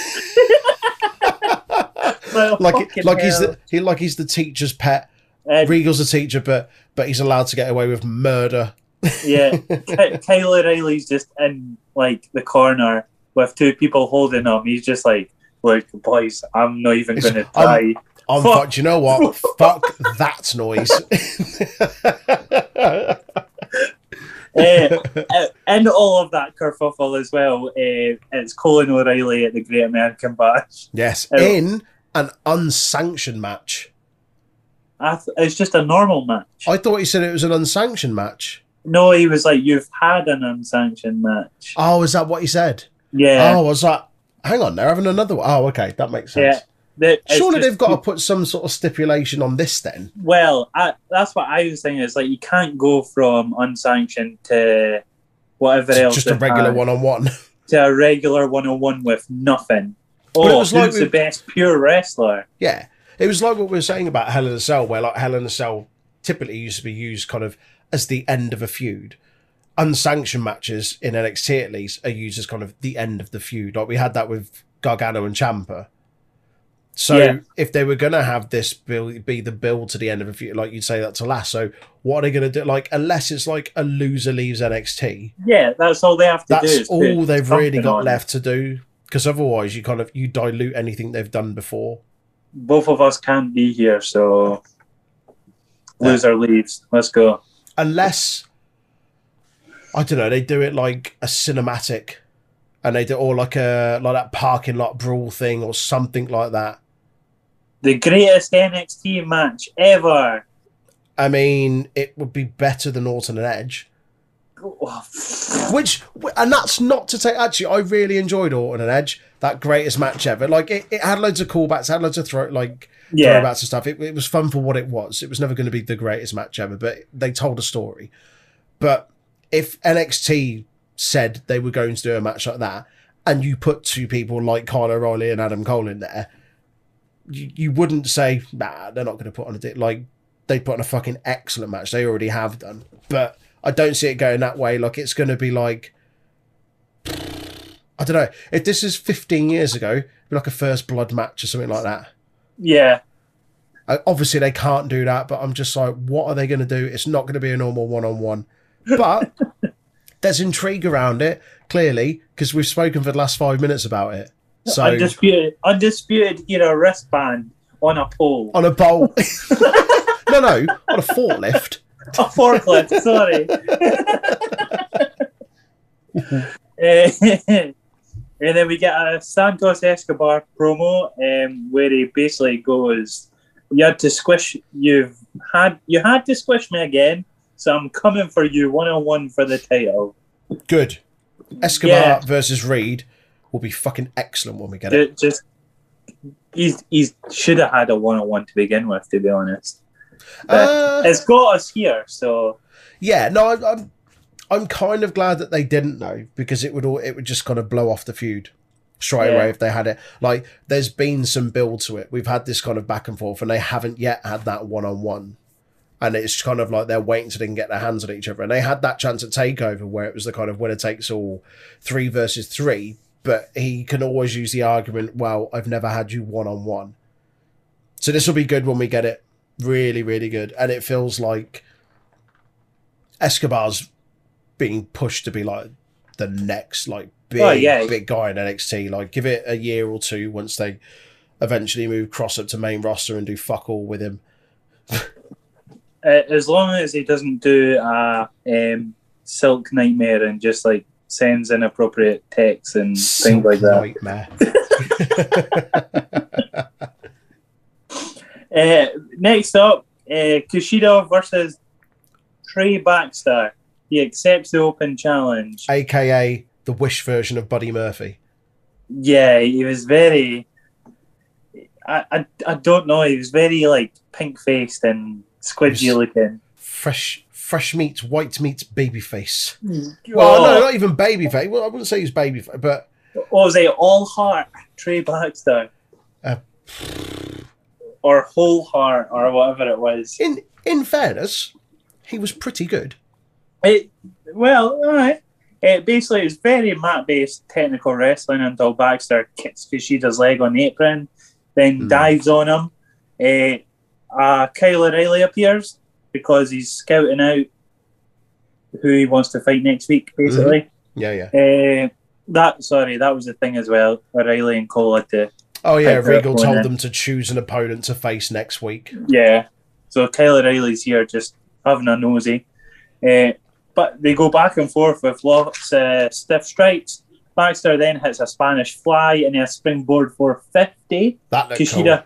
Well, [laughs] like like he's the he like he's the teacher's pet. Uh, Regal's a teacher, but but he's allowed to get away with murder. yeah, Ky- Kyle O'Reilly's just in like the corner with two people holding him. He's just like, "Look, boys, I'm not even going to I'm- I'm Fuck. fuck. Do you know what? [laughs] fuck that noise. uh, uh, in all of that kerfuffle as well, uh, it's Colin O'Reilly at the Great American Bash. yes, Oh. in an unsanctioned match. I th- it's just a normal match. I thought he said it was an unsanctioned match. no, he was like, "You've had an unsanctioned match." Oh, is that what he said? Yeah, Oh, was that? Hang on, they're having another. one. Oh, okay, that makes sense. Yeah. Surely just they've got to put some sort of stipulation on this then. Well, I, that's what I was thinking. Is like you can't go from unsanctioned to whatever It's else. just a regular one on one. to a regular one on one with nothing. Oh, it was like the best pure wrestler? Yeah, it was like what we were saying about Hell in a Cell, where like Hell in a Cell typically used to be used kind of as the end of a feud. Unsanctioned matches in NXT at least are used as kind of the end of the feud. Like we had that with Gargano and Ciampa. So Yeah. if they were gonna have this be the build to the end of a feud, like you'd say that to last. So what are they gonna do? Like unless it's like a loser leaves NXT, Yeah, that's all they have to do. that's all they've really got left to do. Because otherwise, you kind of you dilute anything they've done before. Both of us can't be here, so Yeah. loser leaves. Let's go. unless I don't know, they do it like a cinematic, and they do or like a like that parking lot brawl thing or something like that. The greatest NXT match ever. I mean, it would be better than Orton and Edge. Oh. Which, and that's not to take. Actually, I really enjoyed Orton and Edge. That greatest match ever. Like it, it had loads of callbacks, had loads of throw like Yeah, throwbacks and stuff. It, it was fun for what it was. It was never going to be the greatest match ever, but they told a story. But if NXT said they were going to do a match like that, and you put two people like Kyle O'Reilly and Adam Cole in there, you, you wouldn't say, nah, they're not going to put on a dick. Like, they put on a fucking excellent match. They already have done. But I don't see it going that way. Like, it's going to be like, I don't know. If this is 15 years ago, it'd be like a first blood match or something like that. yeah. Uh, obviously they can't do that but i'm just like what are they going to do it's not going to be a normal one-on-one but there's intrigue around it clearly because we've spoken for the last five minutes about it so undisputed, undisputed era wristband on a pole. on a pole. [laughs] no no on a forklift a forklift, sorry. [laughs] And then we get a Santos Escobar promo um, where he basically goes, "You had to squish. You've had you had to squish me again, so I'm coming for you one on one for the title." good escobar Yeah. versus reed will be fucking excellent when we get it Ju- Just he's he's should have had a one on one to begin with, to be honest. uh, It's got us here, so yeah no I, i'm i'm kind of glad that they didn't know because it would all it would just kind of blow off the feud straight Yeah. away if they had it like there's been some build to it we've had this kind of back and forth and they haven't yet had that one-on-one and it's kind of like they're waiting till they can get their hands on each other and they had that chance at takeover where it was the kind of winner takes all three versus three but he can always use the argument well i've never had you one-on-one so this will be good when we get it really really good and it feels like escobar's being pushed to be like the next like big Oh, yeah. big guy in NXT. Like give it a year or two once they eventually move Kross up to main roster and do fuck all with him. [laughs] uh, as long as he doesn't do a um, silk nightmare and just like sends inappropriate texts and things like that. Nightmare. [laughs] Uh, next up, uh, Kushida versus Trey Baxter. He accepts the open challenge. AKA the Wish version of Buddy Murphy. Yeah, he was very. I, I, I don't know. He was very like pink faced and squidgy Yes. looking. Fresh fresh meat, white meat, baby face. Oh, Well, no, not even baby face. Well, I wouldn't say he's baby face, but what was it? All heart Trey Baxter, Uh, or whole heart, or whatever it was. in in fairness, he was pretty good. It well, all right. It basically it's very mat based technical wrestling until Baxter kicks Kushida's leg on the apron, then Hmm. dives on him. Uh, uh, Kyle O'Reilly appears because he's scouting out who he wants to fight next week. Basically, Yeah, yeah. uh, that sorry, that was the thing as well. O'Reilly and Cole had to Oh yeah, Regal told them to choose an opponent to face next week. Yeah. So Kyle O'Reilly's here just having a nosy. Uh, but they go back and forth with lots uh, stiff strikes. Baxter then hits a Spanish fly and a springboard for 50. That looked Kushida.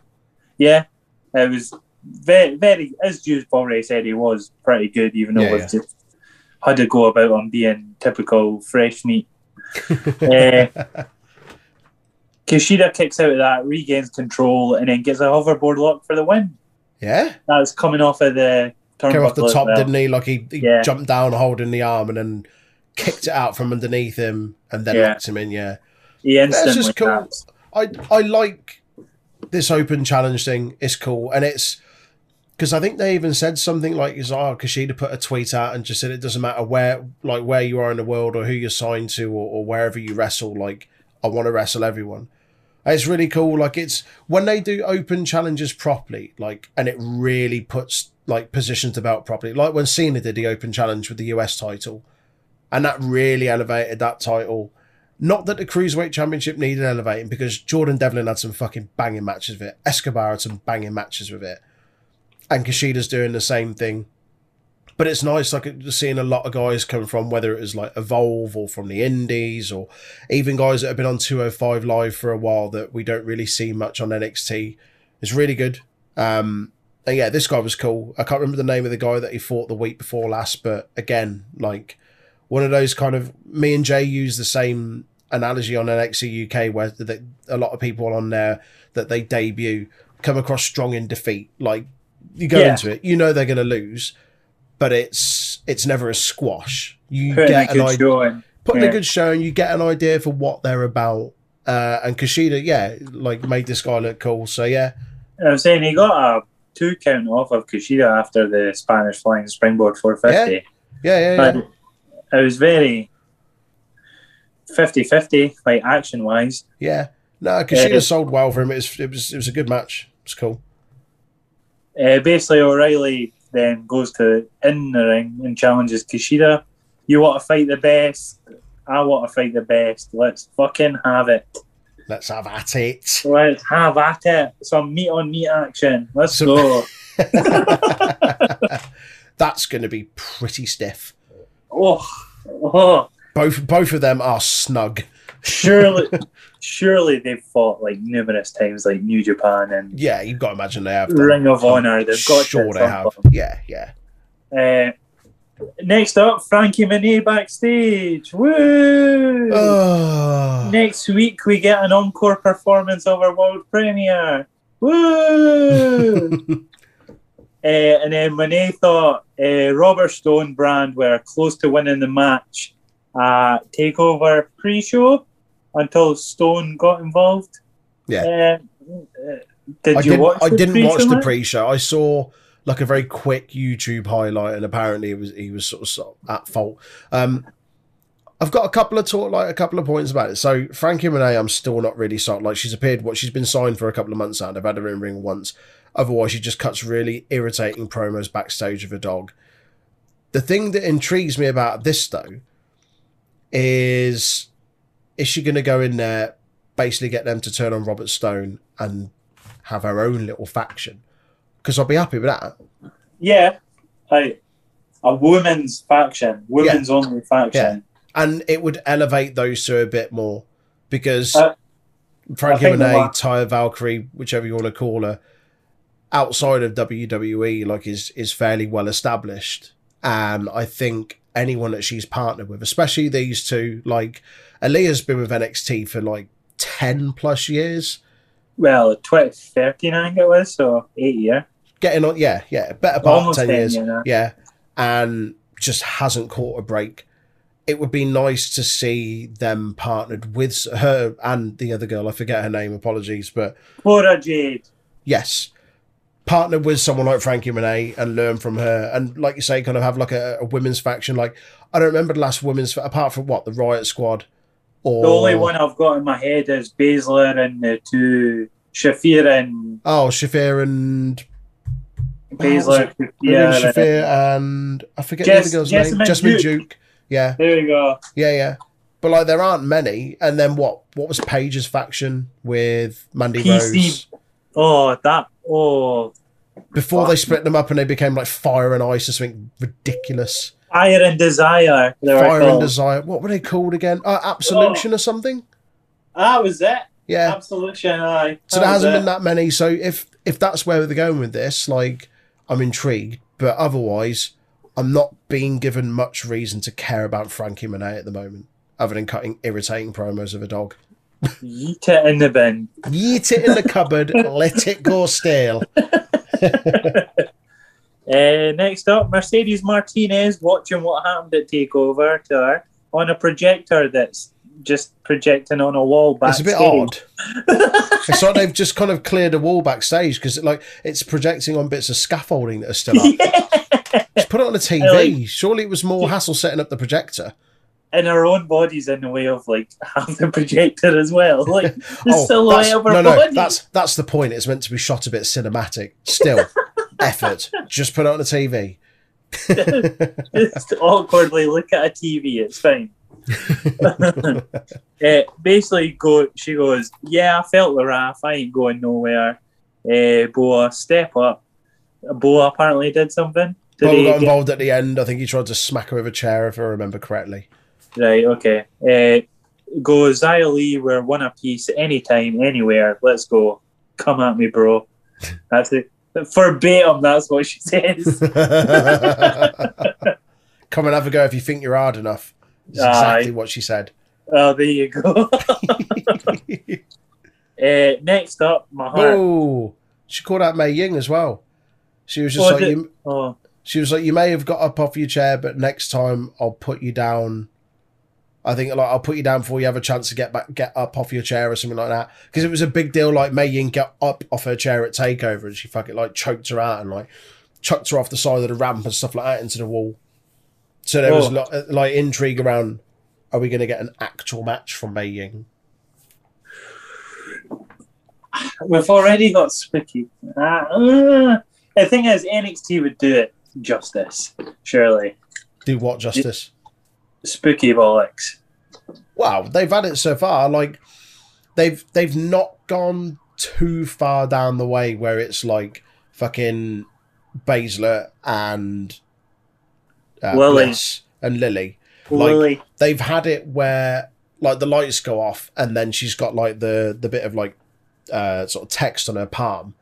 Yeah. It was very, very, as Jules already said, he was pretty good, even though Yeah, it was just had to go about on being typical fresh meat. [laughs] uh, Kushida kicks out of that, regains control, and then gets a hoverboard lock for the win. Yeah, That's coming off of the came off the top, well. didn't he? Like he, he Yeah. jumped down holding the arm and then kicked it out from underneath him and then Yeah. locked him in. Yeah, He instantly just cool. I I like this open challenge thing. It's cool, and it's because I think they even said something like, "Is oh, Kushida put a tweet out and just said it doesn't matter where like where you are in the world or who you're signed to or, or wherever you wrestle. Like I want to wrestle everyone." And It's really cool. Like it's when they do open challenges properly, like, and it really puts like positions the belt properly. Like when Cena did the open challenge with the US title, and that really elevated that title. Not that the Cruiserweight Championship needed elevating because Jordan Devlin had some fucking banging matches with it. Escobar had some banging matches with it. And Kushida's doing the same thing. But it's nice, like seeing a lot of guys come from whether it was like Evolve or from the Indies or even guys that have been on 205 Live for a while that we don't really see much on NXT. It's really good. Um, and yeah, this guy was cool. I can't remember the name of the guy that he fought the week before last, but again, like one of those kind of me and Jay use the same analogy on NXT UK where the, a lot of people on there that they debut come across strong in defeat. Like you go Yeah. into it, you know they're going to lose, but it's it's never a squash. You Putting a get an good idea, putting a yeah. good showing. You get an idea for what they're about. Uh, and Kushida, yeah, like made this guy look cool. So yeah, I was saying he got a two count off of Kushida after the Spanish flying springboard 450. yeah, yeah, yeah. But it was very 50 50, like action wise. yeah. No, Kushida Uh, sold well for him. It was it was it was a good match. It's cool. Uh, basically, O'Reilly then goes to in the ring and challenges Kushida. You want to fight the best? I want to fight the best. Let's fucking have it. Let's have at it. Let's have at it. Some meat on meat action. Let's So- go. [laughs] That's going to be pretty stiff. Oh, oh. Both both of them are snug. surely, [laughs] surely they've fought like numerous times, like New Japan and Yeah, you've got to imagine they have. Ring of Honor. They've got sure they have. Yeah, yeah. Uh, next up, Frankie Monet backstage. Woo! Oh, Next week, we get an encore performance of our world premiere. Woo! [laughs] uh, and then Monet thought uh, Robert Stone brand were close to winning the match uh, takeover pre-show until Stone got involved. Yeah. Uh, did I you didn't. watch? I the didn't watch the pre-show. I saw like a very quick YouTube highlight, and apparently it was he was sort of, sort of at fault. Um, I've got a couple of talk, like a couple of points about it. So Frankie Monet, I'm still not really sold. Like she's appeared, what she's been signed for a couple of months now. and I've had her in ring once. Otherwise, she just cuts really irritating promos backstage of a dog. The thing that intrigues me about this though is is she going to go in there, basically get them to turn on Robert Stone and have her own little faction? Because I'll be happy with that. Yeah, like a women's faction, women's only faction. yeah. and it would elevate those two a bit more because Uh, Frankie Monet, Taya Valkyrie, whichever you want to call her, outside of WWE, like is is fairly well established, and I think anyone that she's partnered with, especially these two, like Aliyah's been with NXT for like ten plus years, Well, 2013, I think it was, so eight year. getting on, yeah, yeah, better part of Almost ten 10 years, now. yeah, and just hasn't caught a break. It would be nice to see them partnered with her and the other girl. I forget her name. Apologies, but Cora Jade. yes, partner with someone like Frankie Monet and learn from her. And like you say, kind of have like a, a women's faction. Like I don't remember the last women's apart from what the Riot Squad. Or The only one I've got in my head is Baszler and the two Shafir and oh Shafir and Baszler. Ruben Yeah, Shafir uh, and I forget Jess- the other girl's Jessamyn name. Jessamyn Duke. Duke. Yeah, there you go. yeah, yeah. But like there aren't many. And then what? What was Paige's faction with Mandy PC. Rose? Oh, that. Oh, Before they split them up and they became like Fire and Ice or something ridiculous. Fire and Desire. Fire and. Desire. What were they called again? Uh, Absolution or something? That was it. Yeah. Absolution. Aye. So there hasn't it. been that many. So if if that's where they're going with this, like I'm intrigued. But otherwise, I'm not being given much reason to care about Frankie Monet at the moment, other than cutting irritating promos of a dog. Yeet it in the bin. Yeet it in the cupboard, [laughs] let it go stale. [laughs] Uh, next up, Mercedes Martinez watching what happened at Takeover to her on a projector that's just projecting on a wall backstage. It's a bit odd. it's like they've just kind of cleared a wall backstage because like it's projecting on bits of scaffolding that are still up. [laughs] yeah. Just put it on a TV. like- Surely it was more hassle setting up the projector. And her own body's in the way of like [laughs] half the projector as well. Like [laughs] the Oh, silhouette of no, no, body. that's that's the point. It's meant to be shot a bit cinematic. Still, effort. Just put it on the TV. just awkwardly look at a TV. It's fine. [laughs] uh, basically, go. She goes, "Yeah, I felt the wrath. I ain't going nowhere." Uh, Boa, step up. Boa apparently did something. Did he got get- involved at the end. I think he tried to smack her with a chair, if I remember correctly. Right. Okay. Uh, go, Xia Li. We're one apiece. Anytime, anywhere. Let's go. Come at me, bro. That's it. Verbatim. That's what she says. [laughs] [laughs] Come and have a go if you think you're hard enough. Aye. exactly what she said. oh, there you go. [laughs] Uh, next up, my heart. Oh, she called out Mei Ying as well. She was just Oh, like, did- you, Oh, she was like, you may have got up off your chair, but next time I'll put you down. I think like I'll put you down before you have a chance to get back, get up off your chair or something like that. Because it was a big deal. Like Mei Ying got up off her chair at Takeover, and she fucking like choked her out and like chucked her off the side of the ramp and stuff like that into the wall. So there was Oh. lo- like intrigue around: Are we going to get an actual match from Mei Ying? we've already got spooky. Uh, uh, the thing is, NXT would do it justice, surely. Do what justice? Spooky bollocks. wow, they've had it so far. Like they've they've not gone too far down the way where it's like fucking Baszler and uh, Lily. Bliss and Lily. Like- Lily. They've had it where like the lights go off and then she's got like the the bit of like uh sort of text on her palm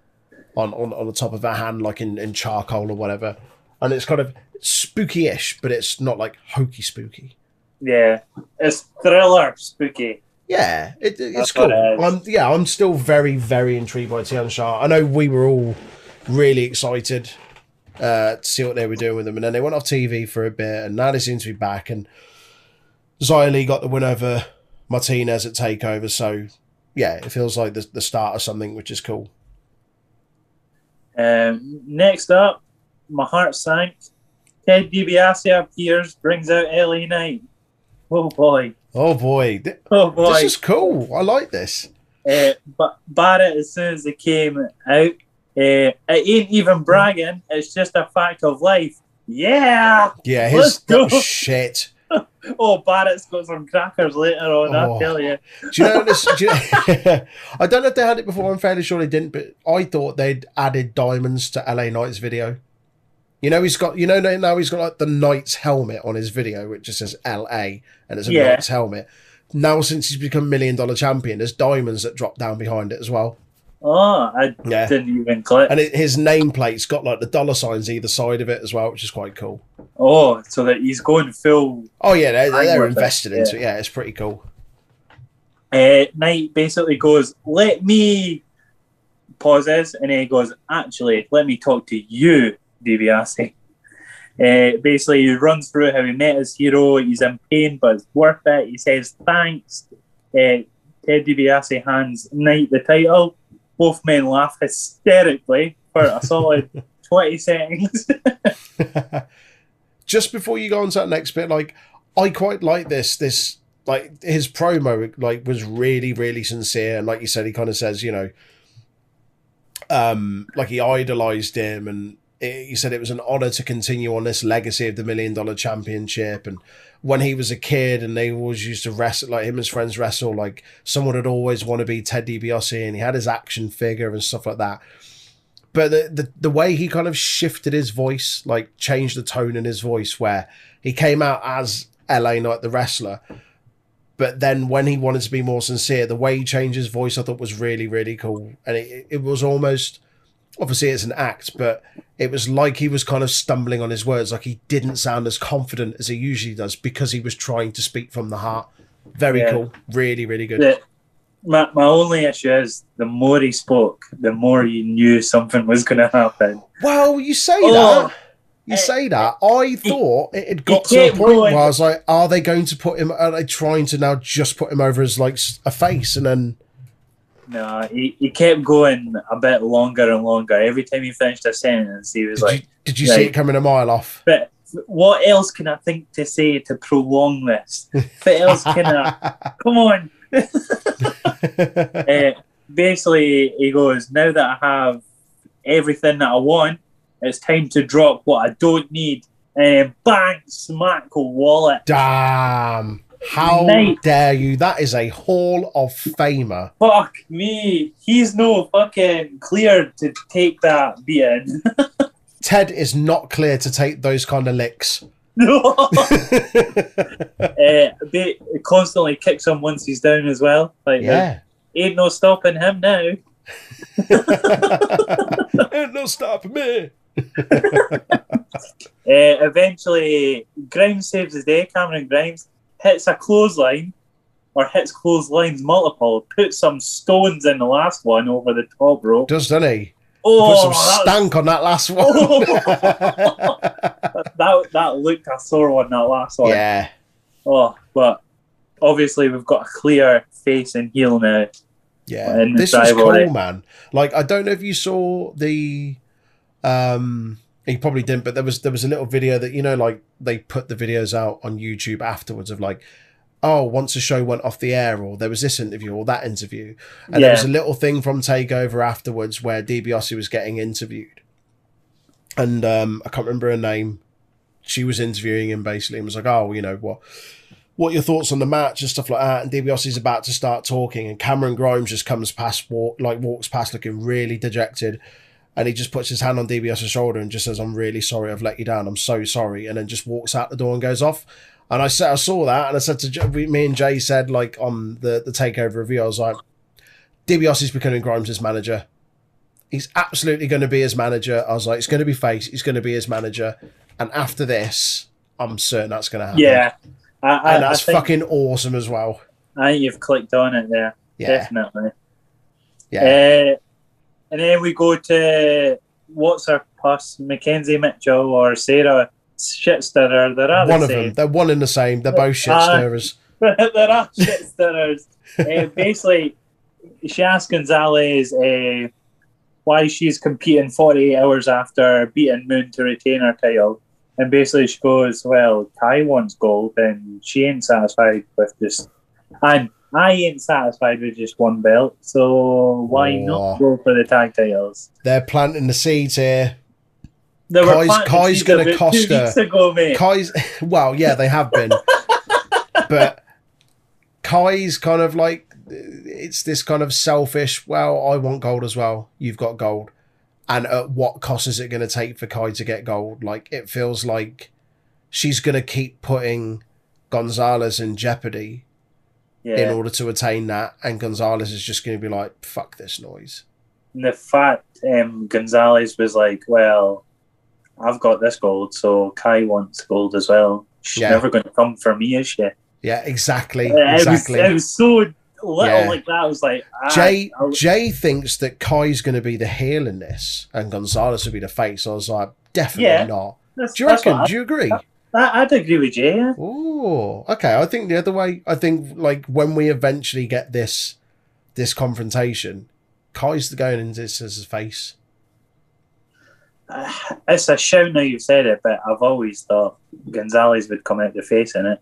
on on, on the top of her hand like in, in charcoal or whatever and it's kind of spooky-ish but it's not like hokey spooky Yeah. It's thriller spooky. Yeah, it, it's That's cool. it. I'm, yeah, I'm still very, very intrigued by Tian Sha. I know we were all really excited uh, to see what they were doing with them, and then they went off TV for a bit, and now they seem to be back. And Xia got the win over Martinez at Takeover, so yeah, it feels like the, the start of something, which is cool. Um, next up, my heart sank. Ted DiBiase appears, brings out LA Knight. Oh boy. Oh boy, Oh boy. this is cool. I like this. Uh, but Barrett, as soon as it came out, uh, it ain't even bragging. It's just a fact of life. Yeah. Yeah, his go. shit. [laughs] Oh, Barrett's got some crackers later on. Oh. I tell you. Do you know this? Do you know, [laughs] I don't know if they had it before. I'm fairly sure they didn't, but I thought they'd added diamonds to LA Knight's video. You know, he's got. You know, now he's got like the Knight's helmet on his video, which just says LA, and it's a Yeah. Knight's helmet. Now, since he's become million dollar champion, there's diamonds that drop down behind it as well. Oh, I Yeah, didn't even click. and it, his nameplate's got like the dollar signs either side of it as well, which is quite cool. Oh, so that he's going full. Oh yeah, they're, they're love it, invested into it. Yeah, it's pretty cool. Uh, Knight basically goes, "Let me." Pauses and then he goes, "Actually, let me talk to you, DiBiase." Uh, basically, he runs through how he met his hero. He's in pain, but it's worth it. He says thanks. Uh, Ted DiBiase hands Knight the title. Both men laugh hysterically for a solid [laughs] twenty seconds. [laughs] just before you go on to that next bit, like I quite like this. This like his promo like was really really sincere, and like you said, he kind of says you know, um, like he idolized him, and it, he said it was an honor to continue on this legacy of the million dollar championship, and. When he was a kid and they always used to wrestle, like him and his friends wrestle, like someone would always want to be Ted DiBiase and he had his action figure and stuff like that. But the, the the way he kind of shifted his voice, like changed the tone in his voice, where he came out as LA Knight the wrestler, but then when he wanted to be more sincere, the way he changed his voice, I thought was really really cool, and it it was almost obviously it's an act, but it was like he was kind of stumbling on his words, like he didn't sound as confident as he usually does because he was trying to speak from the heart. Very Yeah. cool, really really good. the my, my only issue is the more he spoke, the more you knew something was going to happen. Well, you say Oh, that. You eh, say that. I thought it had got to a point going- where I was like, are they going to put him, are they trying to now just put him over as like a face and then. No, he, he kept going a bit longer and longer. Every time he finished a sentence, he was Did like, you, did you see it coming a mile off? but what else can I think to say to prolong this? [laughs] What else can I? Come on. uh, [laughs] basically, he goes, now that I have everything that I want, it's time to drop what I don't need. And bang, smack a wallet. Damn. How Mate. dare you? That is a Hall of Famer. Fuck me. He's no fucking cleared to take that beating. [laughs] Ted is not clear to take those kind of licks. no. uh, [laughs] [laughs] they constantly kicks him once he's down as well. Like, yeah. ain't no stopping him now. Ain't no stopping me. Uh, eventually, Grimes saves the day. Cameron Grimes hits a clothesline, or hits clotheslines multiple, puts some stones in the last one over the top rope. Does, doesn't he? Oh, Put some stank on that last [laughs] one. that, that looked a sore one, that last one. yeah. Oh, but obviously, we've got a clear face and heel now. Yeah. This was rivalry. cool, man. Like, I don't know if you saw the. um you probably didn't, but there was there was a little video that you know, like they put the videos out on YouTube afterwards of like, oh, once a show went off the air, or there was this interview or that interview, and there was a little thing from Takeover afterwards where DiBiase was getting interviewed, and um, I can't remember her name. She was interviewing him basically and was like, "Oh, you know what." What your thoughts on the match and stuff like that? And DiBiase's about to start talking, and Cameron Grimes just comes past, walk like walks past, looking really dejected, and he just puts his hand on DiBiase's shoulder and just says, "I'm really sorry, I've let you down. I'm so sorry," and then just walks out the door and goes off. And I said, I saw that, and I said to me and Jay said like on the the takeover review, I was like, DiBiase's becoming Grimes' manager. He's absolutely going to be his manager. I was like, it's going to be face. He's going to be his manager. And after this, I'm certain that's going to happen. Yeah. I, I, and that's fucking awesome as well. I think you've clicked on it there. Yeah, Definitely. yeah. Uh, and then we go to what's her puss, Mackenzie Mitchell or Sarah Shitstirrer. They're all one the of same. them. They're one in the same. They're both shit Uh. [laughs] They're all shitstirrers. uh, [laughs] basically, she asks Gonzalez uh, why she's competing 48 hours after beating Moon to retain her title. And basically, she goes, Well, Kai wants gold, and she ain't satisfied with just. And I ain't satisfied with just one belt, so why Oh. not go for the tag titles? They're planting the seeds here. They Kai's- Kai's gonna cost her. ago. Kai's, [laughs] well, yeah, they have been, [laughs] but Kai's kind of like it's this kind of selfish. Well, I want gold as well. You've got gold, and at what cost is it going to take for Kai to get gold? Like it feels like she's going to keep putting Gonzalez in jeopardy in order to attain that, and Gonzalez is just going to be like, "Fuck this noise." And the fact um, Gonzalez was like, well, I've got this gold, so Kai wants gold as well. She's Yeah. never going to come for me, is she? Yeah, exactly, Uh, exactly. It, was, it was so little Yeah. like that. I was like, ah, Jay I'll- Jay thinks that Kai's going to be the heel in this, and Gonzalez will be the face. So I was like, definitely Yeah. not. Do you reckon? Do you agree? I, I'd agree with you. yeah. Oh, okay. I think the other way. I think like when we eventually get this this confrontation, Kai's going into this as his face. Uh, [sighs] It's a shout now you've said it, but I've always thought Gonzalez would come out the face in it.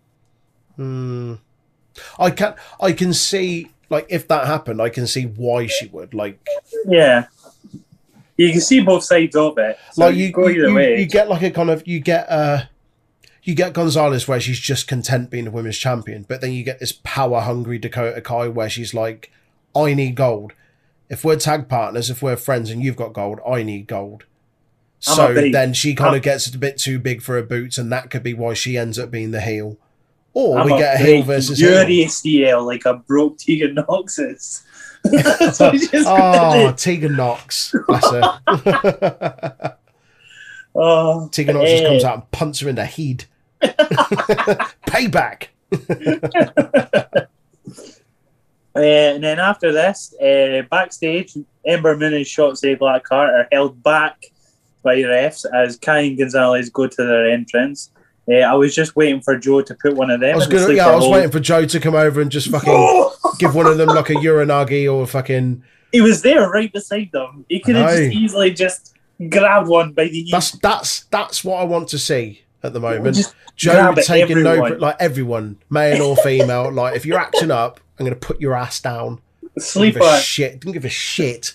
Hmm. I can I can see like if that happened, I can see why she would like Yeah. You can see both sides of it. So like you go you, either you, way. you get like a kind of you get uh you get Gonzalez where she's just content being a women's champion, but then you get this power hungry Dakota Kai where she's like, I need gold. If we're tag partners, if we're friends and you've got gold, I need gold. I'm So then she kind I'm- of gets a bit too big for her boots, and that could be why she ends up being the heel. Or I'm we get a heel versus heel. furious DL like a broke Tegan Nox's. That's Oh. Tegan Nox. Bless her. [laughs] Oh, Tegan Nox just eh. comes out and punts her in the head. [laughs] Payback. [laughs] Uh, and then after this, uh, backstage, Ember Moon and Shotzi Blackheart are held back by refs as Kai and Gonzalez go to their entrance. Uh, I was just waiting for Joe to put one of them. I was gonna, yeah, I was waiting for Joe to come over and just fucking [laughs] give one of them like a uranage or a fucking. He was there right beside them. He could have just easily just grabbed one by the That's that's that's what I want to see at the moment. Just Joe taking no like everyone, male or female. like if you're acting up, I'm gonna put your ass down. Give a shit. Don't give a shit.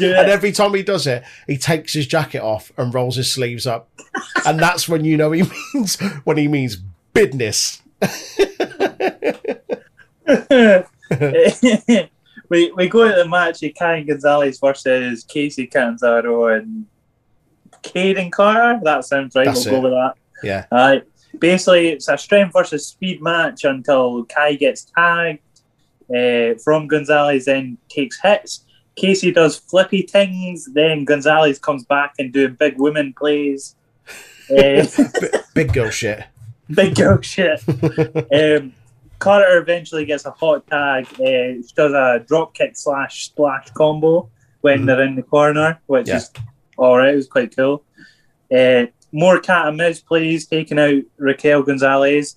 And every time he does it, he takes his jacket off and rolls his sleeves up, and that's when you know he [laughs] means when he means business. [laughs] we we go to the match of Kai Gonzalez versus Kacy Catanzaro and Kayden Carter. That sounds right. That's we'll it. go with that. Yeah, Uh, basically, it's a strength versus speed match until Kai gets tagged uh, from Gonzalez, then takes hits. Kacy does flippy things, then Gonzalez comes back and doing big women plays. [laughs] Uh, big girl shit. [laughs] big girl shit. [laughs] um, Carter eventually gets a hot tag. Uh, she does a drop kick slash splash combo when Mhm. they're in the corner, which Yeah. is all right. It was quite cool. Uh, more cat and mouse plays, taking out Raquel Gonzalez,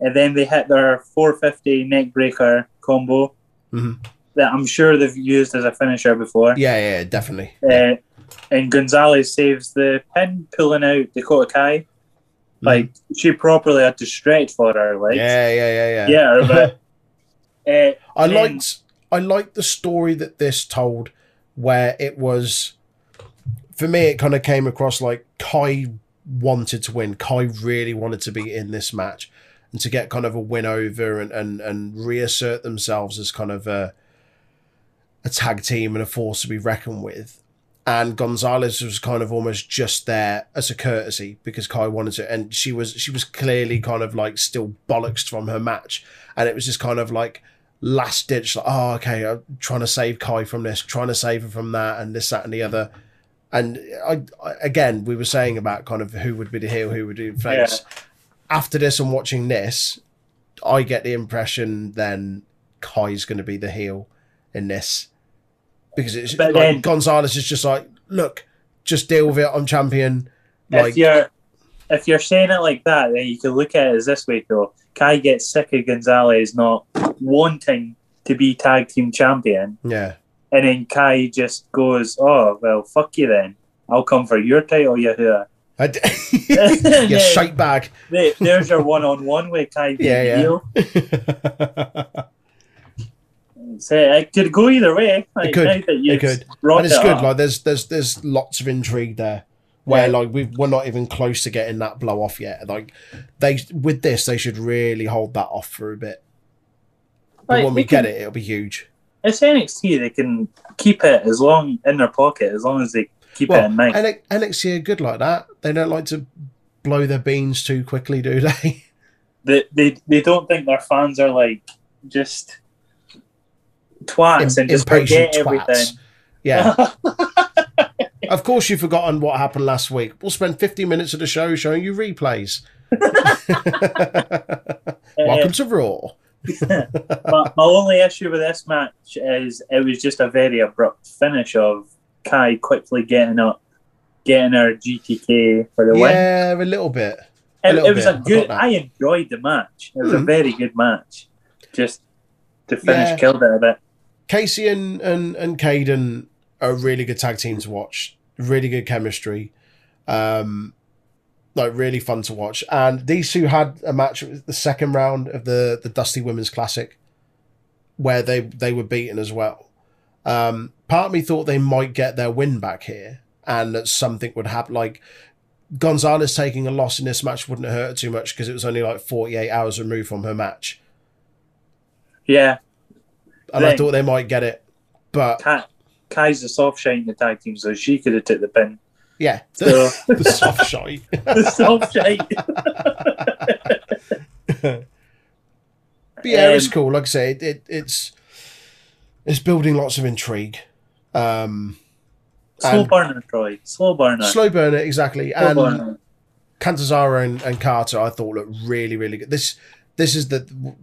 and then they hit their 450 neck breaker combo Mhm. that I'm sure they've used as a finisher before. Yeah, yeah, definitely. Uh, and Gonzalez saves the pin, pulling out Dakota Kai. Like she properly had to stretch for her, Mm-hmm. yeah, yeah, yeah, yeah. yeah, [laughs] but uh, I liked I liked the story that this told, where it was for me. It kind of came across like Kai wanted to win. Kai really wanted to be in this match and to get kind of a win over and and and reassert themselves as kind of a a tag team and a force to be reckoned with. And Gonzalez was kind of almost just there as a courtesy because Kai wanted to, and she was she was clearly kind of like still bollocks from her match, and it was just kind of like last ditch, like oh okay, I'm trying to save Kai from this, trying to save her from that, and this that and the other. And I, I again, we were saying about kind of who would be the heel, who would be the face. After this and watching this, I get the impression then Kai's going to be the heel in this because it's But like then- Gonzalez is just like, look, just deal with it. I'm champion. Like, if you're if you're saying it like that, then you can look at it as this way though. Kai gets sick of Gonzalez not wanting to be tag team champion, yeah, and then Kai just goes, "Oh well, fuck you then. I'll come for your title, Yahoo." I d- [laughs] yeah, [laughs] shite bag. There- There's your one-on-one with Kai Yeah, yeah. heel. [laughs] So it could go either way. Like, could, that it could. and it's it good. up. Like there's there's there's lots of intrigue there. Where Yeah. like we we're not even close to getting that blow off yet. Like they with this they should really hold that off for a bit. But Like, when we they get it, it'll be huge. It's NXT. They can keep it as long in their pocket as long as they keep it Well, in mind. NX- NXT are good like that. They don't like to blow their beans too quickly, do they? [laughs] they, they they don't think their fans are like just twats Im- and just forget twats. everything. Yeah. [laughs] of course, you've forgotten what happened last week. We'll spend 50 minutes of the show showing you replays. [laughs] Welcome to Raw. [laughs] my, my only issue with this match is it was just a very abrupt finish of Kai quickly getting up, getting her GTK for the win. Yeah, a little bit. a It, little it was bit. a I good. that. I enjoyed the match. It was a Mhm. very good match. Just to finish Yeah. killed it a bit. Kacy and and and Kayden are really good tag team to watch. Really good chemistry. Um, like really fun to watch. And these two had a match the second round of the the Dusty Women's Classic, where they they were beaten as well. Um, part of me thought they might get their win back here, and that something would happen. Like Gonzalez taking a loss in this match wouldn't hurt too much because it was only like forty eight hours removed from her match, Yeah, and I Right. thought they might get it, but Kai, Kai's the soft shine the tag team, so she could have took the pin. Yeah, So the soft shite. [laughs] the soft shine. [laughs] But yeah, it's Um, cool. Like I say, it, it, it's it's building lots of intrigue. Um, Slow burner, Troy. Slow burner. slow burner, exactly. Slow And burner. Catanzaro and, and Carter, I thought looked really, really good. This this is the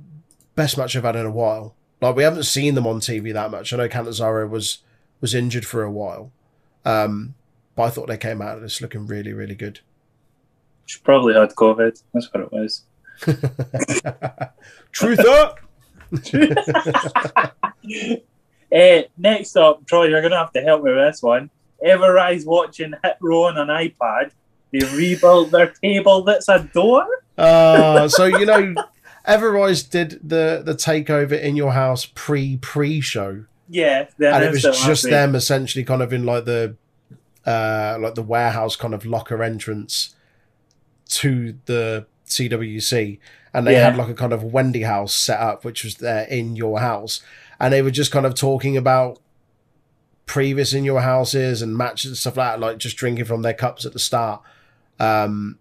best match I've had in a while. Like we haven't seen them on TV that much. I know Catanzaro was was injured for a while, um, but I thought they came out of this looking really, really good. She probably had COVID. That's what it was. [laughs] Truther. uh, [laughs] next up, Troy, you're going to have to help me with this one. Everrise watching Hit Row on an iPad. They rebuilt their table that's a door. Uh, so you [laughs] know, Everrise did the the takeover in your house pre pre show, Yeah, and it was just them essentially kind of in like the uh like the warehouse kind of locker entrance to the CWC, and they Yeah. had like a kind of Wendy house set up, which was there in your house, and they were just kind of talking about previous in your houses and matches and stuff like that, like just drinking from their cups at the start. Um,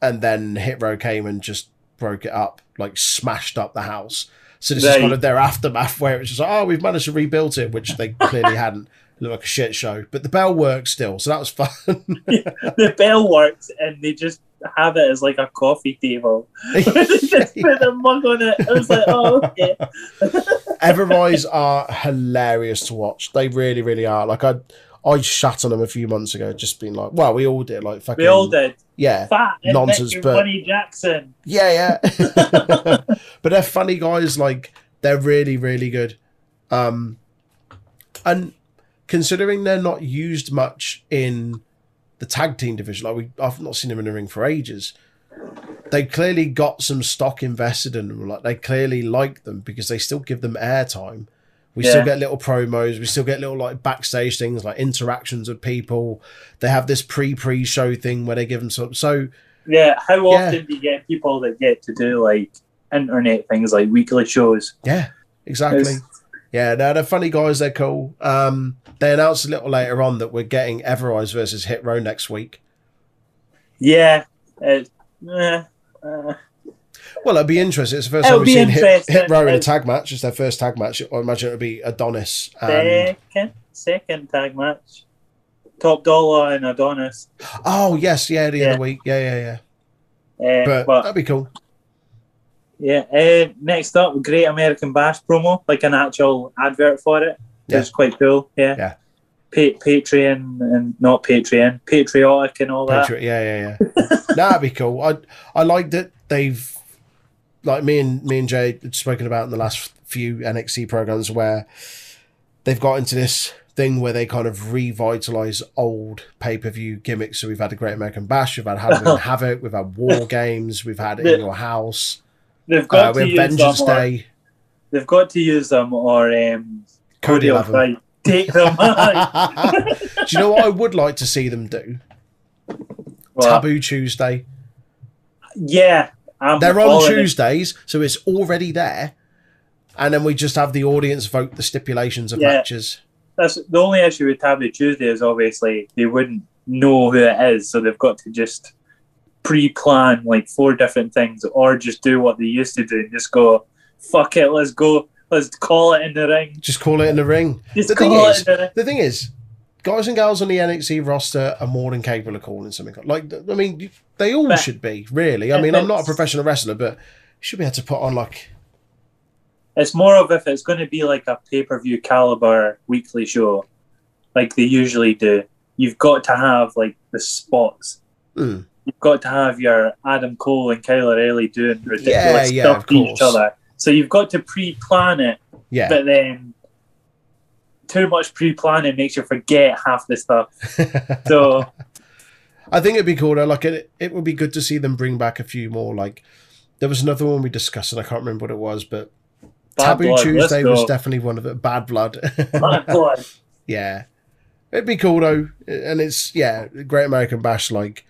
and then Hit Row came and just broke it up, like smashed up the house. So this is They- kind of their aftermath, where it's just like, oh, we've managed to rebuild it, which they clearly [laughs] hadn't. It looked like a shit show, but the bell works still, so that was fun. [laughs] the bell works and they just have it as like a coffee table. [laughs] [laughs] just put a mug on it. I was like, oh, okay. Everrise are hilarious to watch. They really, really are. Like I, I shat on them a few months ago, just being like, well, we all did. Like fucking, We all did. yeah, Fat Nonsense, but- Bunny Jackson. yeah, yeah. but they're funny guys. Like they're really, really good. Um, and considering they're not used much in the tag team division, like we, I've not seen them in the ring for ages. They clearly got some stock invested in them. Like they clearly like them because they still give them airtime. We still get little promos. We still get little like backstage things, like interactions with people. They have this pre-pre show thing where they give them some. So Yeah, how Yeah. often do you get people that get to do like internet things like weekly shows? Yeah, exactly. It's- Yeah, no, they're funny guys. They're cool. Um, they announced a little later on that we're getting Everrise versus Hit Row next week. Yeah, it, eh, uh, Well, it'd be interesting. It's the 1st It'll time we've seen Hit. Hit Row in a tag match. It's their first tag match. I imagine it'll be Adonis. And, second second tag match. Top Dolla and Adonis. oh, yes, yeah, the Yeah. other week. Yeah, yeah, yeah. Uh, But, but that'd be cool. yeah, uh, next up, Great American Bash promo, like an actual advert for it. Yeah. It's quite cool. Yeah. Yeah. Pa- Patreon and not Patreon, patriotic and all that. Yeah, yeah, yeah. [laughs] that'd be cool. I I like that they've like me and me and Jay had spoken about in the last few NXT programs where they've got into this thing where they kind of revitalize old pay per view gimmicks. So we've had a Great American Bash, we've had Halloween [laughs] Havoc, we've had War Games, we've had In Your House, They've got uh, to use Vengeance them. Or, Day, they've got to use them, or um, Cody try take them. do you know what I would like to see them do? Well, Taboo Tuesday. Yeah, I'm They're on in it. Tuesdays, so it's already there. And then we just have the audience vote the stipulations of Yeah. matches. That's the only issue with Taboo Tuesday is obviously they wouldn't know who it is, so they've got to just pre-plan like four different things, or just do what they used to do and just go, "Fuck it, let's go, let's call it in the ring." Just call it in the ring. Just The thing call is- it in the ring. The thing is, guys and girls on the NXT roster are more than capable of calling something. Like, I mean, they all But- should be, really. I mean, I'm not a professional wrestler, but you should be able to put on, like, It's more of if it's going to be like a pay-per-view caliber weekly show, like they usually do. You've got to have like the spots. mm, You've got to have your Adam Cole and Kyle O'Reilly doing ridiculous yeah, stuff to each other. So you've got to pre-plan it, yeah. but then too much pre-planning makes you forget half the stuff. [laughs] So I think it'd be cool though. Like it, it would be good to see them bring back a few more. Like there was another one we discussed, and I can't remember what it was, but Bad Taboo Blood, Tuesday was definitely one of it. Bad Blood. Bad [laughs] Blood. yeah, it'd be cool though, and it's yeah, Great American Bash. Like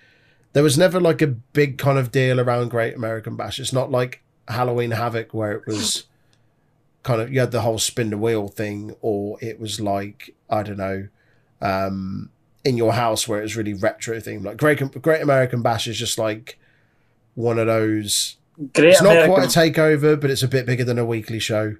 there was never like a big kind of deal around Great American Bash. It's not like Halloween Havoc where it was kind of you had the whole spin the wheel thing, or it was like I don't know. um in your house where it was really retro theme. Like great great american bash is just like one of those. Great it's not American, quite a takeover but it's a bit bigger than a weekly show.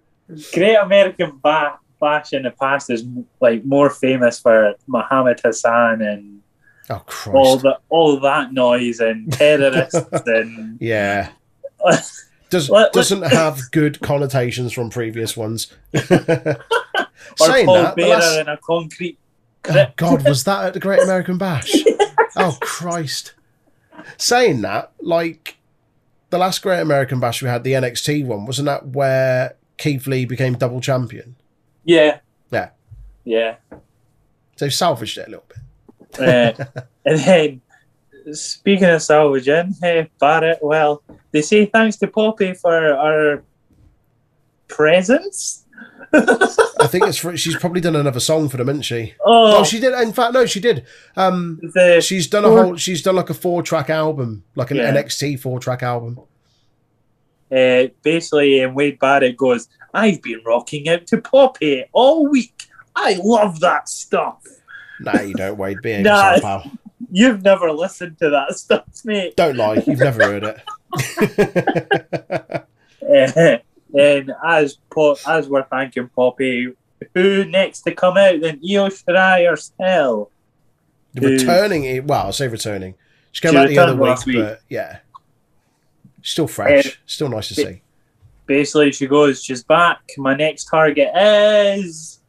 Great American ba- Bash in the past is like more famous for Muhammad Hassan and oh all the all that noise and terrorists [laughs] and yeah [laughs] Does, Let- doesn't have good connotations from previous ones. [laughs] Saying that, the last- in a concrete Oh. God, was that at the Great [laughs] American Bash? Oh Christ! Saying that, like the last Great American Bash we had, the NXT one, wasn't that where Keith Lee became double champion? Yeah. Yeah. Yeah. So salvaged it a little bit. Uh, [laughs] and then, speaking of salvaging, hey, Barrett, well, they say thanks to Poppy for our presence. [laughs] I think it's for, she's probably done another song for them, hasn't she? Oh, Oh, she did. In fact, no, she did. Um, the, she's done a whole. She's done like a four track album, like an Yeah. NXT four track album. uh, basically, and Wade Barrett goes, I've been rocking out to Poppy all week. I love that stuff. Nah, you don't, Wade. Behave [laughs] Nah. yourself, pal. You've never listened to that stuff, mate. Don't lie. You've never heard it. Uh, [laughs] [laughs] and as po- as we're thanking Poppy, who next to come out than Io Shirai herself? returning. Well, I'll say returning. She came She out the other week, week. but yeah, still fresh. Uh, still nice to ba- see. Basically, she goes, "She's back. My next target is,"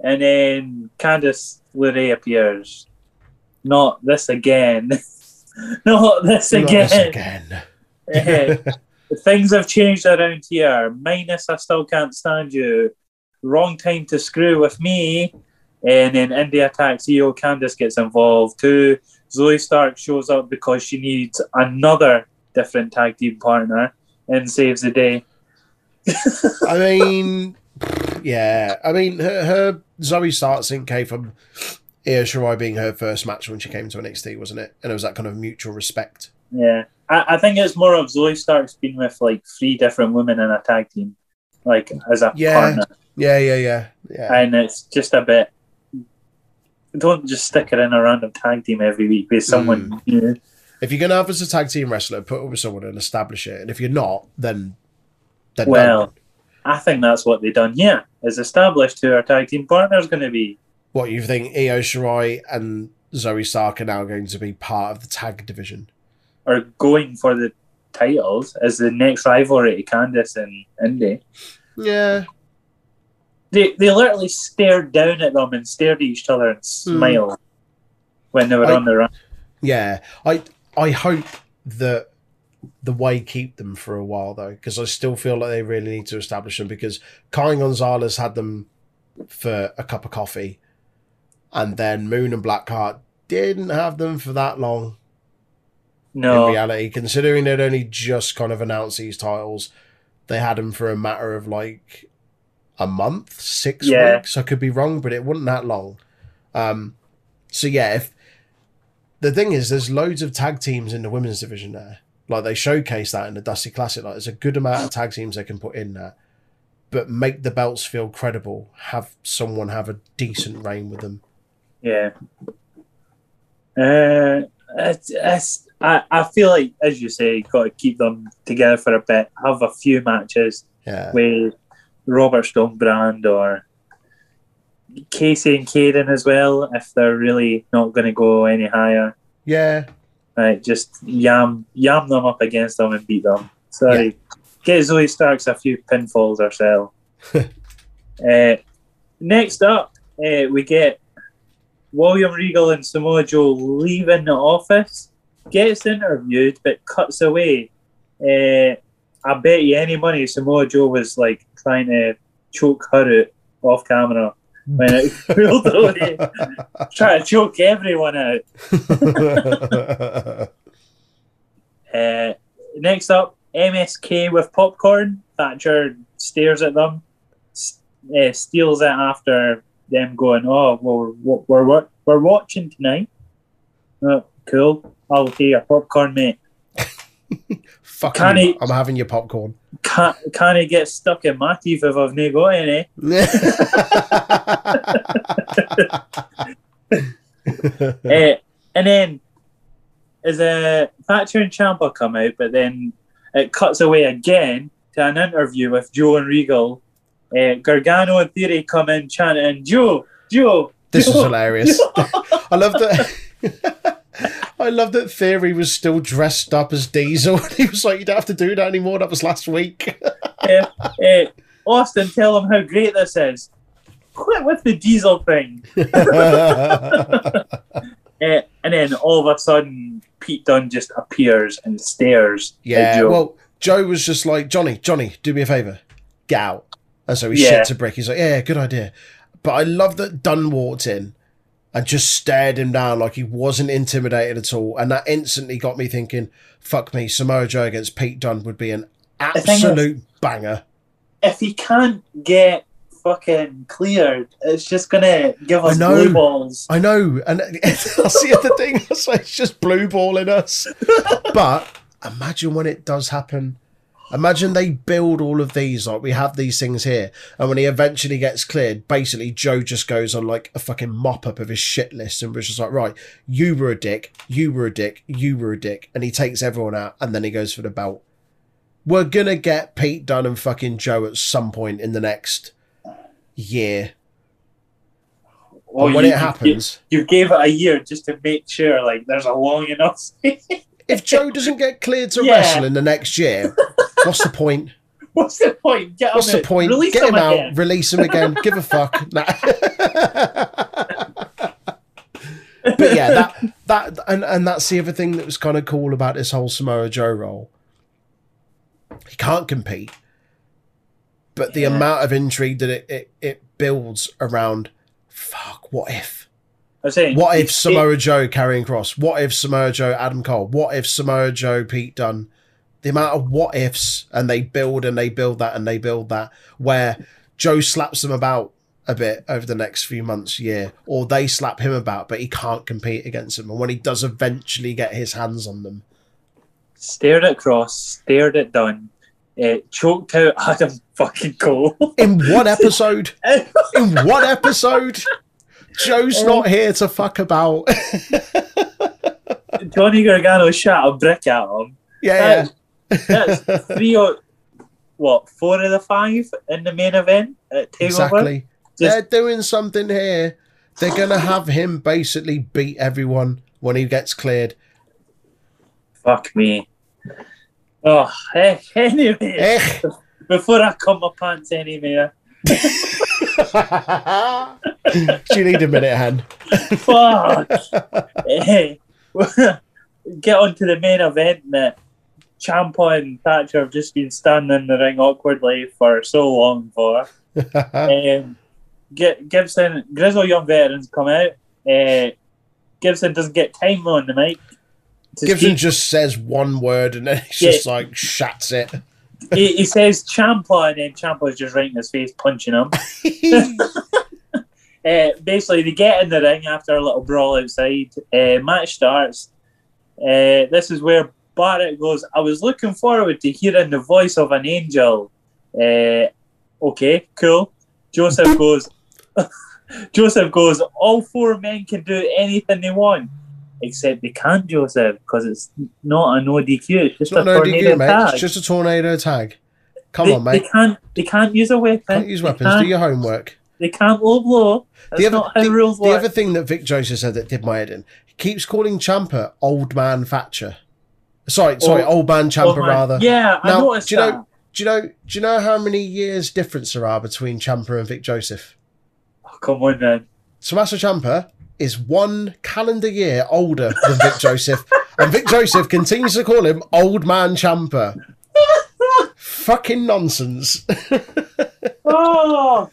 and then Candice LeRae appears. Not this again. [laughs] Not this Not again. this again. Eh, Things have changed around here. Minus, I still can't stand you. Wrong time to screw with me. And then India attacks Io. Candice gets involved too. Zoey Stark shows up because she needs another different tag team partner and saves the day. I mean, [laughs] yeah. I mean, her, her Zoey Stark thing came from Io Shirai being her first match when she came to NXT, wasn't it? And it was that kind of mutual respect. Yeah. I, I think it's more of Zoey Stark's been with like three different women in a tag team, like as a Yeah. partner. Yeah, yeah, yeah, yeah. and it's just a bit. Don't just stick her in a random tag team every week with someone Mm. If you're gonna have as a tag team wrestler, put it with someone and establish it. And if you're not, then then Well, don't. I think that's what they've done here. Is established who our tag team partner is going to be. What you think Io Shirai and Zoey Stark are now going to be part of the tag division? Are going for the titles as the next rivalry to Candice and Indi. Yeah, They they literally stared down at them and stared at each other and hmm. smiled when they were I- on the run. yeah. I I hope that the way keep them for a while though, because I still feel like they really need to establish them because Kai Gonzalez had them for a cup of coffee, and then Moon and Blackheart didn't have them for that long. No, in reality, considering they'd only just kind of announced these titles, they had them for a matter of like a month, six Yeah. weeks. I could be wrong, but it wasn't that long. Um, so yeah, if the thing is, there's loads of tag teams in the women's division there. Like they showcase that in the Dusty Classic. Like there's a good amount of tag teams they can put in there, but make the belts feel credible. Have someone have a decent reign with them. Yeah. Uh, it's, it's, I, I feel like, as you say, you've got to keep them together for a bit. Have a few matches Yeah, with Robert Stonebrand or Kacy and Kayden as well, if they're really not going to go any higher. yeah, Right, just yam yam them up against them and beat them. Sorry. Get Zoey Starks a few pinfalls herself. [laughs] uh, next up, uh, we get William Regal and Samoa Joe leaving the office. Gets interviewed, but cuts away. Uh, I bet you any money Samoa Joe was like trying to choke her out off camera when it [laughs] pulled away. [laughs] Trying to choke everyone out. Uh, [laughs] next up, MSK with popcorn. Thatcher stares at them, uh, steals it after them going, "Oh, well, we're we're, we're, we're watching tonight." Oh, cool. I'll take your popcorn, mate. [laughs] Fuck Can you. I'm having your popcorn. Can't can it get stuck in my teeth if I've no got any? Uh, [laughs] [laughs] and then as a Thatcher and Ciampa come out, but then it cuts away again to an interview with Joe and Regal. Uh, Gargano and Theory come in chanting, Joe, Joe. this is hilarious. [laughs] I love that. [laughs] I love that Theory was still dressed up as Diesel. [laughs] he was like, "You don't have to do that anymore. That was last week." uh, uh, Austin, tell them how great this is. Quit with the diesel thing. uh, and then all of a sudden, Pete Dunne just appears and stares. Yeah, well, Joe was just like, Johnny, Johnny, do me a favor, get out. And so he Yeah. shits a brick. He's like, yeah, good idea. But I love that Dunne walked in and just stared him down like he wasn't intimidated at all. And that instantly got me thinking, fuck me, Samoa Joe against Pete Dunne would be an thing is- absolute banger. if he can't get fucking cleared, it's just gonna give us blue balls. I know, and [laughs] that's the other thing. [laughs] It's just blue balling us. [laughs] But imagine when it does happen. Imagine they build all of these like we have these things here, and when he eventually gets cleared, basically Joe just goes on like a fucking mop up of his shit list and was just like, right, you were a dick, you were a dick, you were a dick, and he takes everyone out, and then he goes for the belt. We're gonna get Pete Dunne and fucking Joe at some point in the next year. Well, when you- it happens, you, you gave it a year just to make sure like there's a long enough. [laughs] if Joe doesn't get cleared to Yeah. wrestle in the next year, what's the point? [laughs] What's the point? Get What's him the out. point? Release Get him out, again. release him again, [laughs] give a fuck. Nah. but yeah, that that and and that's the other thing that was kind of cool about this whole Samoa Joe role. He can't compete, but the Yeah. amount of intrigue that it, it it builds around. Fuck, what if? I'm saying, What if it- Samoa Joe Karrion Kross? What if Samoa Joe Adam Cole? What if Samoa Joe Pete Dunne? The amount of what ifs and they build and they build that and they build that where Joe slaps them about a bit over the next few months, year, or they slap him about, but he can't compete against them. And when he does eventually get his hands on them, stared at Kross, stared at Dunne, uh, choked out [laughs] Adam fucking Cole. in one episode, [laughs] in one episode, Joe's not here to fuck about. [laughs] Johnny Gargano shot a brick at him. yeah, That's three or what? Four of the five in the main event at Takeover. exactly. Just- They're doing something here. They're gonna have him basically beat everyone when he gets cleared. Fuck me. Oh, eh, [laughs] anyway, Eh. before I cut my pants anyway, [laughs] Do you need a minute, Han? fuck. [laughs] hey, Get on to the main event that Ciampa and Thatcher have just been standing in the ring awkwardly for so long for. [laughs] um, Gi- Gibson, Grizzled Young Veterans come out. Uh, Gibson doesn't get time on the mic. Gibson speak. just says one word and then he's Yeah. just like shats it. he, he says Ciampa, and then Ciampa's just right in his face, punching him. [laughs] [laughs] Uh, basically, they get in the ring after a little brawl outside. Uh, match starts. Uh, this is where Barrett goes. I was looking forward to hearing the voice of an angel. Uh, okay, cool. Joseph goes. [laughs] Joseph goes. All four men can do anything they want, except they can't, Joseph, because it's not a no DQ. It's just It's a tornado DQ, mate. tag. It's just a tornado tag. Come they, on, mate. They can't. They can't use a weapon. Can't use weapons. can't- Do your homework. They can't low blow. That's The other, not how the, rules the work. other thing that Vic Joseph said that did my head in, he keeps calling Ciampa old man Thatcher. Sorry, sorry, Oh, old man Ciampa rather. Yeah, I Now, noticed do you know- that. Do you know? Do you know how many years difference there are between Ciampa and Vic Joseph? Oh, come on, then. Tommaso Ciampa is one calendar year older than Vic Joseph, [laughs] and Vic Joseph continues to call him Old Man Ciampa. [laughs] Fucking nonsense. [laughs] Oh.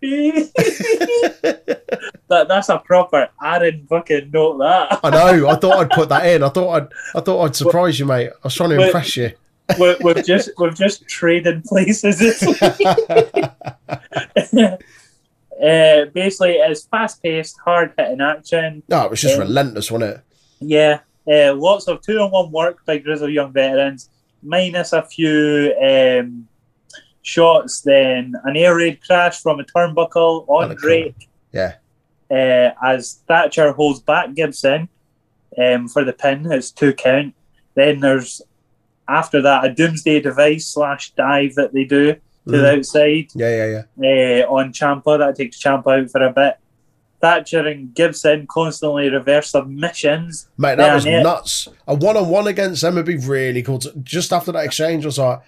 [laughs] that, that's a proper Aaron fucking note, that. [laughs] I know. I thought I'd put that in. I thought I'd. I thought I'd surprise you, mate. I was trying to impress you. we, we've just we've just traded places. [laughs] uh, basically, it's fast paced, hard hitting action. No, it was just Yeah. relentless, wasn't it? Yeah, uh, lots of two on one work by Grizzled Young veterans, minus a few um, shots. Then an air raid crash from a turnbuckle on. Drake. Yeah. Uh, as Thatcher holds back Gibson um, for the pin, it's two count. Then there's after that a Doomsday device slash dive that they do to Mm. the outside Yeah, yeah, yeah. uh, on Ciampa. That takes Ciampa out for a bit. Thatcher and Gibson constantly reverse submissions. Mate, that was yeah. nuts. A one on one against them would be really cool. To, just after that exchange, I was like,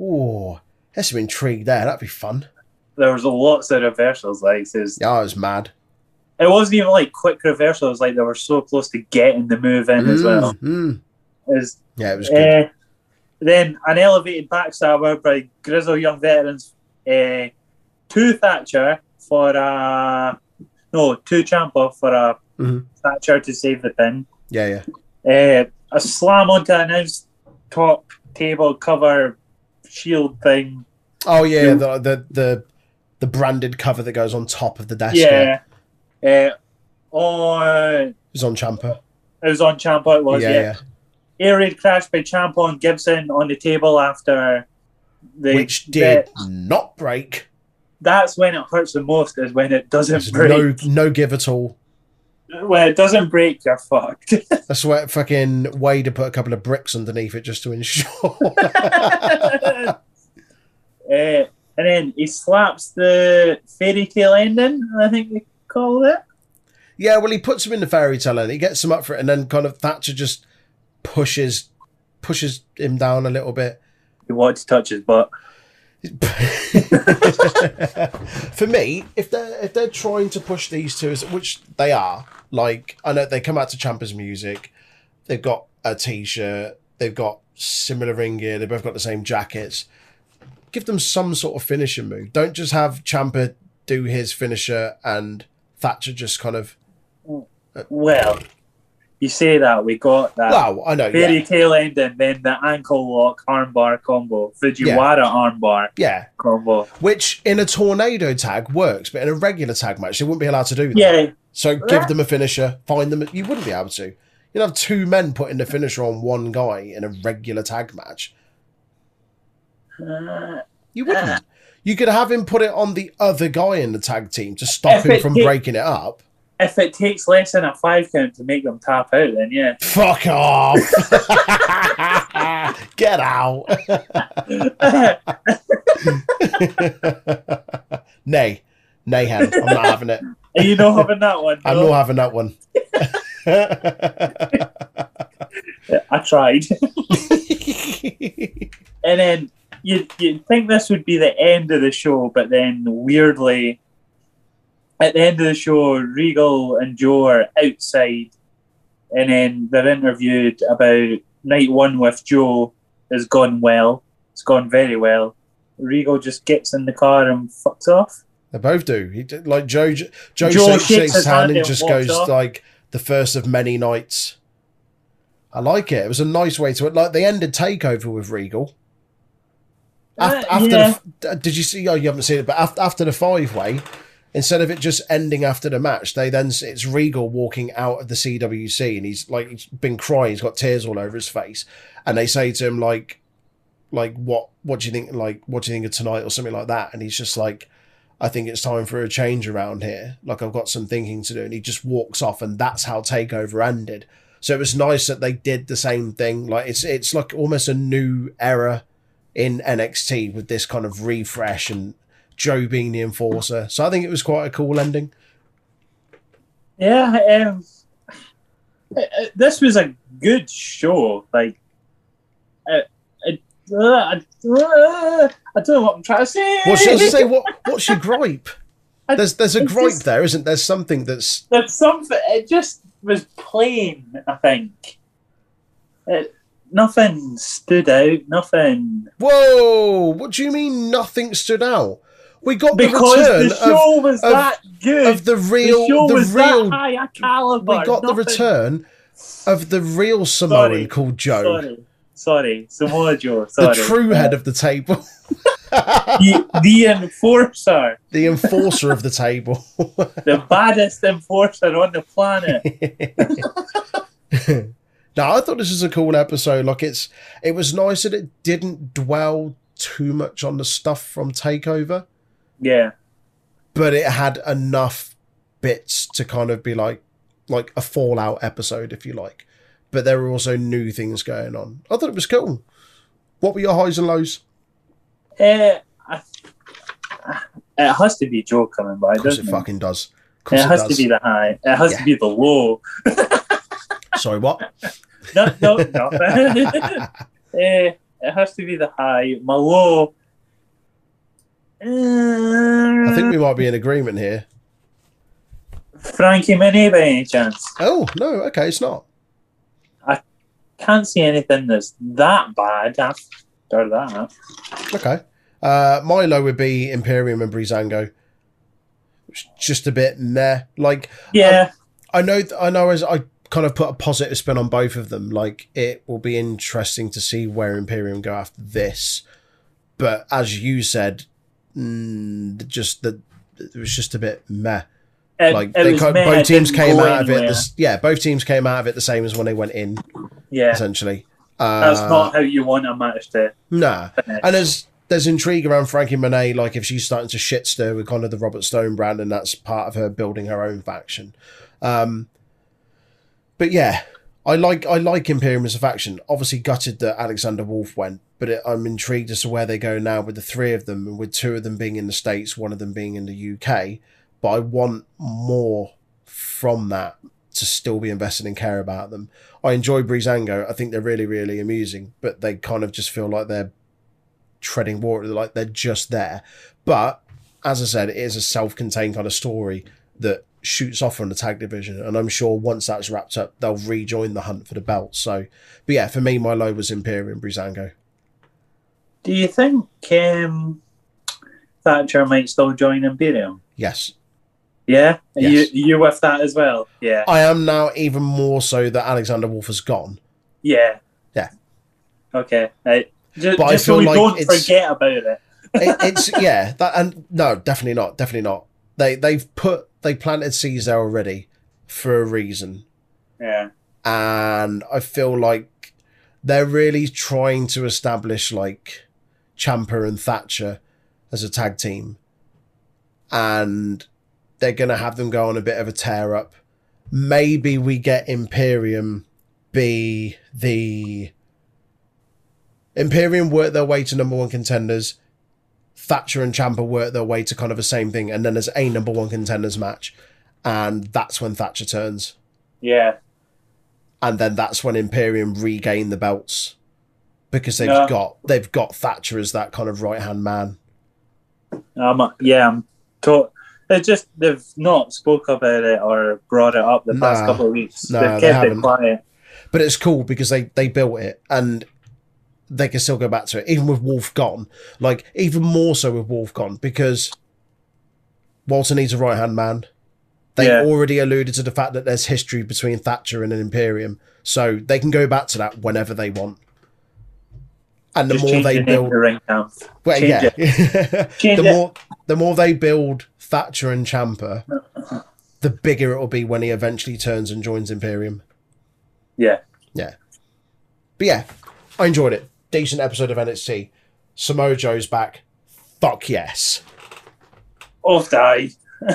oh, there's some intrigue there. That'd be fun. There was lots of reversals. Like there's, Yeah, I was mad. it wasn't even like quick reversals. Like they were so close to getting the move in as well. Mm, mm. Is Yeah, it was good. uh, then an elevated backstabber by Grizzled Young Veterans uh, to Thatcher for a no to Ciampa for a Mhm. Thatcher to save the pin. yeah, yeah. Uh, a slam onto an announce top table cover shield thing. Oh yeah, the, the the the branded cover that goes on top of the desk. Yeah. Uh, on it was on Ciampa. it was on Ciampa. It was yeah, yeah. yeah. Air raid crash by Ciampa and Gibson on the table after the Which did the- not break. that's when it hurts the most. Is when it doesn't There's break. no no give at all. When it doesn't break, you're fucked. [laughs] That's where fucking Wade put a couple of bricks underneath it just to ensure. uh, [laughs] [laughs] and then he slaps the fairy tale ending. I think they call it. yeah, well, he puts him in the fairy tale and he gets him up for it, and then kind of Thatcher just pushes pushes him down a little bit. He wanted to touch his butt. For me, if they're if they're trying to push these two, which they are, like I know they come out to Ciampa's music, they've got a t-shirt, they've got similar ring gear, they both got the same jackets. Give them some sort of finishing move. Don't just have Ciampa do his finisher and Thatcher just kind of. Uh, well, you say that we got that Wow, I know. fairy Yeah, tale ending, then the ankle lock armbar combo, Fujiwara armbar yeah. combo. Which in a tornado tag works, but in a regular tag match they wouldn't be allowed to do that. Yeah, So give them a finisher, find them. You wouldn't be able to. You'd have two men putting the finisher on one guy in a regular tag match. uh, You wouldn't. You could have him put it on the other guy in the tag team to stop him from did- breaking it up. if it takes less than a five count to make them tap out, then yeah. Fuck off! [laughs] Get out! [laughs] [laughs] nay, nay, hen. I'm not having it. Are you not having that one? I'm not having that one. [laughs] I tried. And then you'd, you'd think this would be the end of the show, but then weirdly, at the end of the show, Regal and Joe are outside, and then they're interviewed about night one with Joe has gone well. It's gone very well. Regal just gets in the car and fucks off. They both do. He like Joe. Joe, Joe shakes, shakes his hand hand and and just goes off. like the first of many nights. I like it. It was a nice way to it. Like they ended Takeover with Regal. After, Uh, after yeah. the, did you see? Oh, you haven't seen it, but after, after the five way, instead of it just ending after the match, they then it's Regal walking out of the CWC, and he's like he's been crying. He's got tears all over his face, and they say to him like, like what what do you think? Like what do you think of tonight or something like that? And he's just like. I think it's time for a change around here. Like I've got some thinking to do, and he just walks off, and that's how Takeover ended. So it was nice that they did the same thing. Like it's it's like almost a new era in NXT with this kind of refresh and Joe being the enforcer. So I think it was quite a cool ending. Yeah, um, uh, uh, this was a good show. Like, I, uh, don't know what I'm trying to say. Well, I say what [laughs] what's your gripe? There's there's a gripe just- there, isn't there? Something that's There's something. It just was plain. I think. It, nothing stood out. Nothing whoa. What do you mean? Nothing stood out. We got the because return the show was of- that good. of, of the real the the was real. high caliber. We got the return of the real Samoan Sorry, called Joe, Sorry, sorry, Samoa Joe. the true head of the table, the, the enforcer. the enforcer of the table. the baddest enforcer on the planet. [laughs] now I thought this was a cool episode. Like it's, it was nice that it didn't dwell too much on the stuff from Takeover, Yeah, but it had enough bits to kind of be like, like a Fallout episode, if you like. But there were also new things going on. I thought it was cool. What were your highs and lows? uh, I, it has to be Joe coming by, doesn't it it? fucking does. It it has does. to be the high. It has Yeah. to be the low. [laughs] Sorry, what? no, no, no. [laughs] [laughs] Eh, it has to be the high. My low. I think we might be in agreement here. Frankie Mini by any chance. Oh no, okay, it's not. Can't see anything that's that bad after that. Okay. Uh, Milo would be Imperium and Breezango. It's Just a bit meh. Like Yeah, I know, I know. As I kind of put a positive spin on both of them, like it will be interesting to see where Imperium go after this. But as you said, mm, just that it was just a bit meh. It, like they meh, both teams came out of it. The, yeah, both teams came out of it the same as when they went in. Yeah, Essentially, uh, that's not how you want a match to nah. finish. And there's there's intrigue around Frankie Monet, like if she's starting to shit stir with kind of the Robert Stone brand, and that's part of her building her own faction. Um, but yeah, I like I like Imperium as a faction. Obviously, gutted that Alexander Wolfe went, but it, I'm intrigued as to where they go now with the three of them, and with two of them being in the states, one of them being in the UK. But I want more from that to still be invested and care about them. I enjoy Breezango. I think they're really, really amusing, but they kind of just feel like they're treading water, like they're just there. But as I said, it is a self-contained kind of story that shoots off from the tag division, and I'm sure once that's wrapped up, they'll rejoin the hunt for the belt. So, but yeah, for me, my low was Imperium Breezango. Do you think um, Thatcher might still join Imperium? Yes, Yeah, Yes. you you with that as well? Yeah, I am now even more so that Alexander Wolfe has gone. yeah, Yeah. Okay, right. Just, But I just so feel we like don't forget about it. [laughs] it, it's yeah that and no definitely not definitely not they they've put they planted seeds there already for a reason Yeah, and i feel like they're really trying to establish like Ciampa and thatcher as a tag team and they're gonna have them go on a bit of a tear up maybe we get imperium be the imperium work their way to number one contenders Thatcher and Ciampa work their way to kind of the same thing, and then there's a number one contenders match, and that's when Thatcher turns, yeah, and then that's when Imperium regain the belts because they've got they've got Thatcher as that kind of right hand man. um, yeah. I'm to- It's just they've not spoke about it uh, or brought it up the past couple of weeks. Nah, they've they kept it haven't. quiet. But it's cool because they they built it and they can still go back to it, even with Wolfe gone. Like even more so with Wolfe gone because Walter needs a right hand man. They Yeah. already alluded to the fact that there's history between Thatcher and an Imperium, so they can go back to that whenever they want. And the Just more they build, Ring well, change yeah, [laughs] the it. more the more they build Thatcher and Ciampa, the bigger it will be when he eventually turns and joins Imperium. Yeah, Yeah. But yeah, I enjoyed it. Decent episode of NXT. Samoa Joe's back. Fuck yes. off die. [laughs]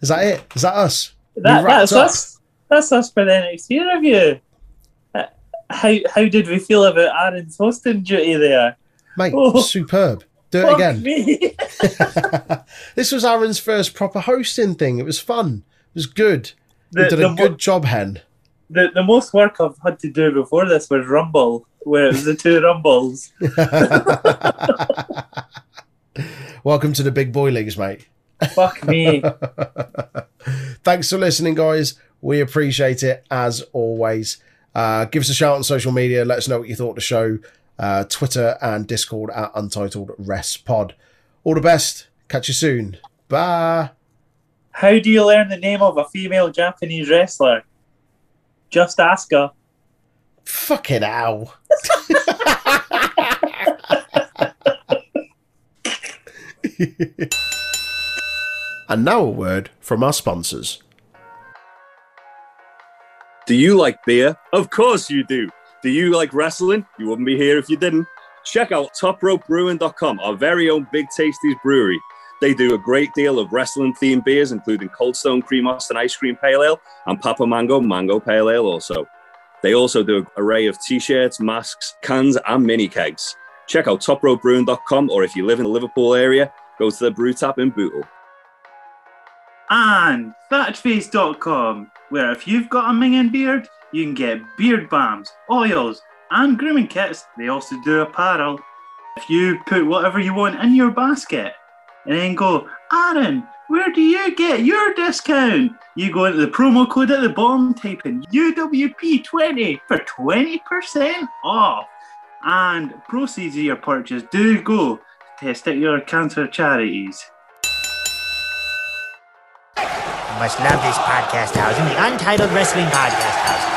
Is that it? Is that us? That, that's up. us. That's us for the NXT review. Uh, How how did we feel about Aaron's hosting duty there? Mate, Oh. superb. Do it Fuck again. me. [laughs] this was Aaron's first proper hosting thing. It was fun. It was good. You did the, a mo- good job, Hen. the, the most work I've had to do before this was Rumble, where it was the two [laughs] Rumbles. [laughs] Welcome to the big boy leagues, mate. Fuck me. Thanks for listening, guys. We appreciate it as always. Uh, give us a shout on social media. Let us know what you thought of the show. Uh, Twitter and Discord at Untitled Rest Pod. All the best. Catch you soon. Bye. How do you learn the name of a female Japanese wrestler? Just ask her. Fucking ow. [laughs] and now a word from our sponsors. Do you like beer? Of course you do. Do you like wrestling? You wouldn't be here if you didn't. Check out topropebrewing.com, our very own Big Tasties brewery. They do a great deal of wrestling themed beers, including Cold Stone Cream Austin Ice Cream Pale Ale and Papa Mango Mango Pale Ale also. They also do an array of t-shirts, masks, cans, and mini kegs. Check out topropebrewing.com, or if you live in the Liverpool area, go to the brew tap in Bootle. and thatchface.com, where if you've got a minging beard, you can get beard balms, oils, and grooming kits. They also do apparel. If you put whatever you want in your basket and then go, Aaron, where do you get your discount? You go into the promo code at the bottom, type in UWP20 for 20% off. And proceeds of your purchase do go to testicular cancer charities. Must love this podcast house and the Untitled Wrestling Podcast House.